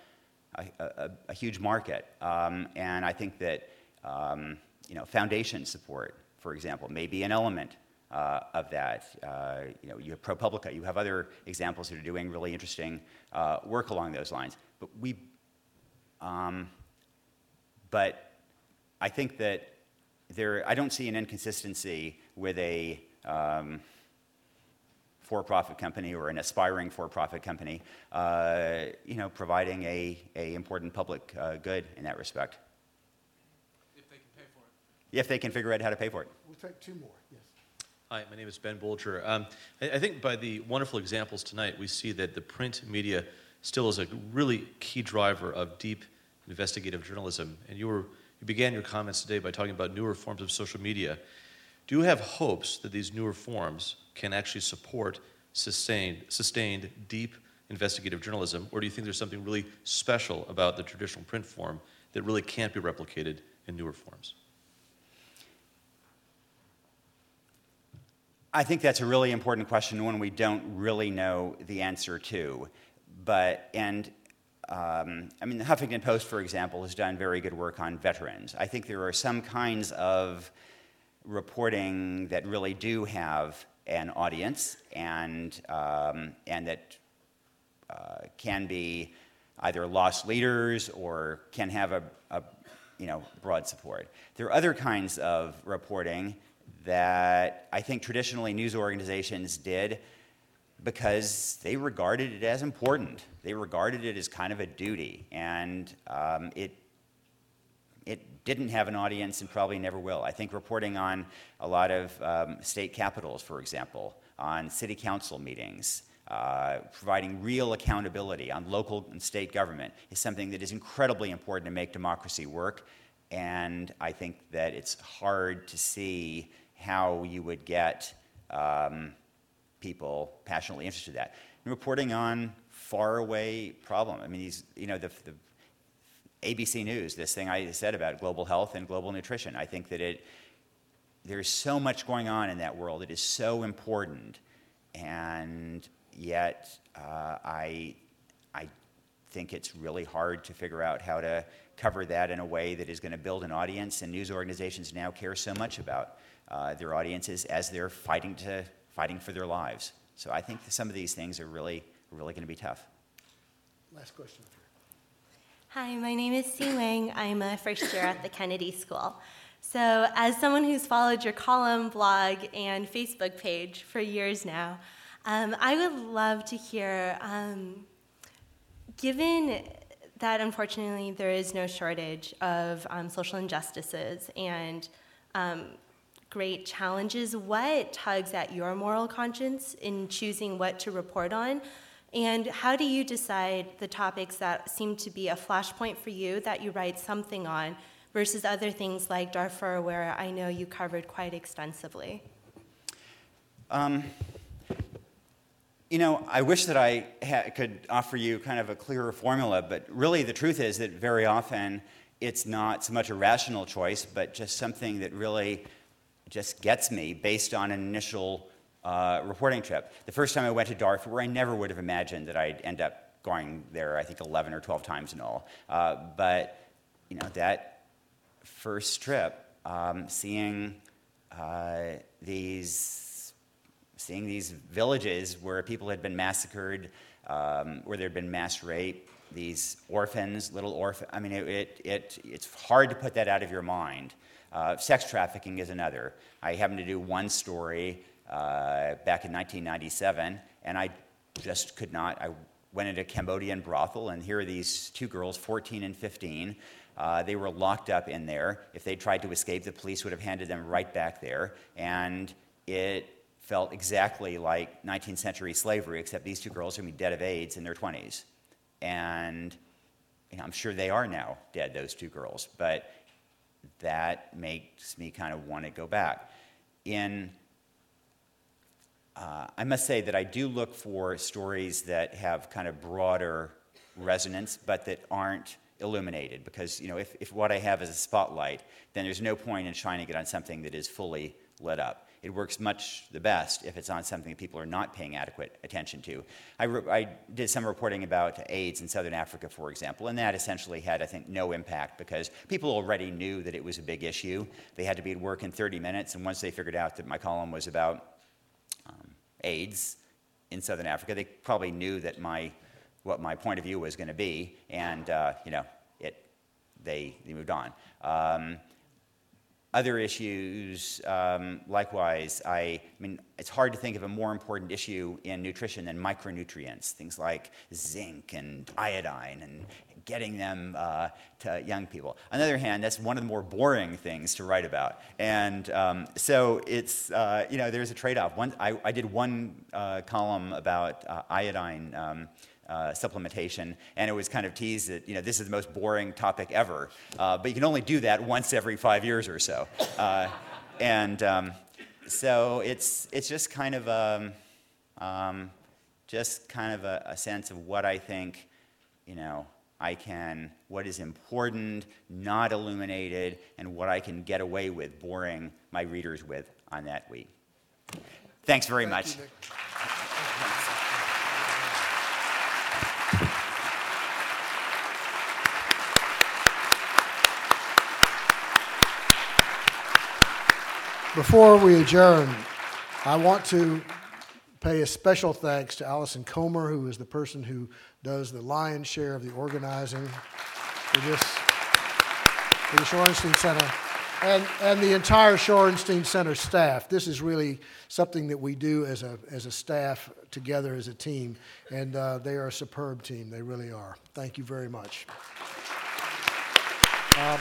a, a, a huge market. Um, and I think that um, you know, foundation support, for example, may be an element uh, of that. Uh, you know, you have ProPublica, you have other examples that are doing really interesting uh, work along those lines. But we, um, but I think that there, I don't see an inconsistency with a um, for-profit company or an aspiring for-profit company, uh, you know, providing a, a important public uh, good in that respect. If they can pay for it. If they can figure out how to pay for it. We'll take two more, yes. Hi, my name is Ben Bolger. Um, I, I, think by the wonderful examples tonight, we see that the print media still is a really key driver of deep investigative journalism. And you, were, you began your comments today by talking about newer forms of social media. Do you have hopes that these newer forms can actually support sustained, sustained deep investigative journalism, or do you think there's something really special about the traditional print form that really can't be replicated in newer forms? I think that's a really important question, one we don't really know the answer to. But, and um, I mean, the Huffington Post, for example, has done very good work on veterans. I think there are some kinds of reporting that really do have an audience and, um, and that uh, can be either loss leaders or can have a, a you know, broad support. There are other kinds of reporting that I think traditionally news organizations did because they regarded it as important. They regarded it as kind of a duty, and um, it it didn't have an audience and probably never will. I think reporting on a lot of um, state capitals, for example, on city council meetings, uh, providing real accountability on local and state government is something that is incredibly important to make democracy work. And I think that it's hard to see how you would get um, people passionately interested in that. And reporting on faraway problem. I mean, these, you know, the, the ABC News, this thing I said about global health and global nutrition. I think that it, there's so much going on in that world. It is so important. And, yet uh, I, I think it's really hard to figure out how to cover that in a way that is going to build an audience. And news organizations now care so much about uh, their audiences as they're fighting to fighting for their lives. So I think some of these things are really, really going to be tough. Last question. Hi, my name is Sue Wang. I'm a first year at the Kennedy School. So, as someone who's followed your column, blog, and Facebook page for years now, um, I would love to hear, um, given that unfortunately there is no shortage of um, social injustices and um, great challenges, what tugs at your moral conscience in choosing what to report on? And how do you decide the topics that seem to be a flashpoint for you that you write something on versus other things like Darfur, where I know you covered quite extensively? Um, you know, I wish that I ha- could offer you kind of a clearer formula, but really the truth is that very often it's not so much a rational choice, but just something that really just gets me based on an initial uh, reporting trip. The first time I went to Darfur, I never would have imagined that I'd end up going there, I think 11 or 12 times in all. Uh, but, you know, that first trip, um, seeing uh, these, seeing these villages where people had been massacred, um, where there had been mass rape, these orphans, little orphans. I mean, it, it, it, it's hard to put that out of your mind. Uh, sex trafficking is another. I happened to do one story uh, back in 1997, and I just could not. I went into a Cambodian brothel, and here are these two girls, 14 and 15. Uh, they were locked up in there. If they tried to escape, the police would have handed them right back there. And it felt exactly like 19th century slavery, except these two girls are going to be dead of AIDS in their 20s. And you know, I'm sure they are now dead, those two girls. But that makes me kind of want to go back. In uh, I must say that I do look for stories that have kind of broader resonance, but that aren't illuminated. Because you know, if, if what I have is a spotlight, then there's no point in shining it on something that is fully lit up. It works much the best if it's on something that people are not paying adequate attention to. I, re- I did some reporting about AIDS in southern Africa, for example, and that essentially had, I think, no impact because people already knew that it was a big issue. They had to be at work in 30 minutes, and once they figured out that my column was about AIDS in southern Africa, they probably knew that my what my point of view was going to be, and uh, you know, it they, they moved on. Um, other issues, um, likewise, I, I, mean, it's hard to think of a more important issue in nutrition than micronutrients, things like zinc and iodine and getting them uh, to young people. On the other hand, that's one of the more boring things to write about. And um, so it's, uh, you know, there's a trade off. I, I, did one uh, column about uh, iodine. Um, uh, supplementation, and it was kind of teased that you know this is the most boring topic ever, uh, but you can only do that once every five years or so, uh, and um, so it's it's just kind of a, um, um, just kind of a, a, sense of what I think, you know, I can, what is important, not illuminated, and what I can get away with boring my readers with on that week. Thanks very Thank much. You, Before we adjourn, I want to pay a special thanks to Allison Comer, who is the person who does the lion's share of the organizing for this, for the Shorenstein Center, and, and the entire Shorenstein Center staff. This is really something that we do as a, as a staff together as a team, and uh, they are a superb team. They really are. Thank you very much. Um,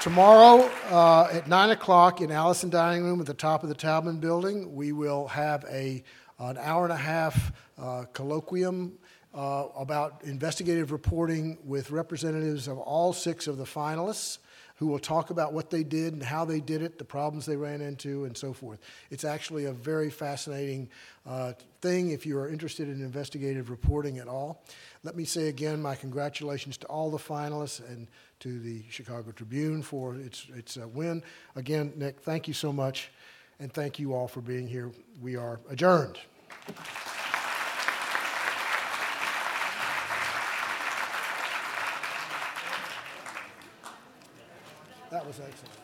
Tomorrow uh, at 9 o'clock in Allison Dining Room at the top of the Taubman Building, we will have a, an hour and a half uh, colloquium uh, about investigative reporting with representatives of all six of the finalists who will talk about what they did and how they did it, the problems they ran into, and so forth. It's actually a very fascinating uh, thing if you are interested in investigative reporting at all. Let me say again my congratulations to all the finalists and to the Chicago Tribune for its, its uh, win. Again, Nick, thank you so much, and thank you all for being here. We are adjourned. That was excellent.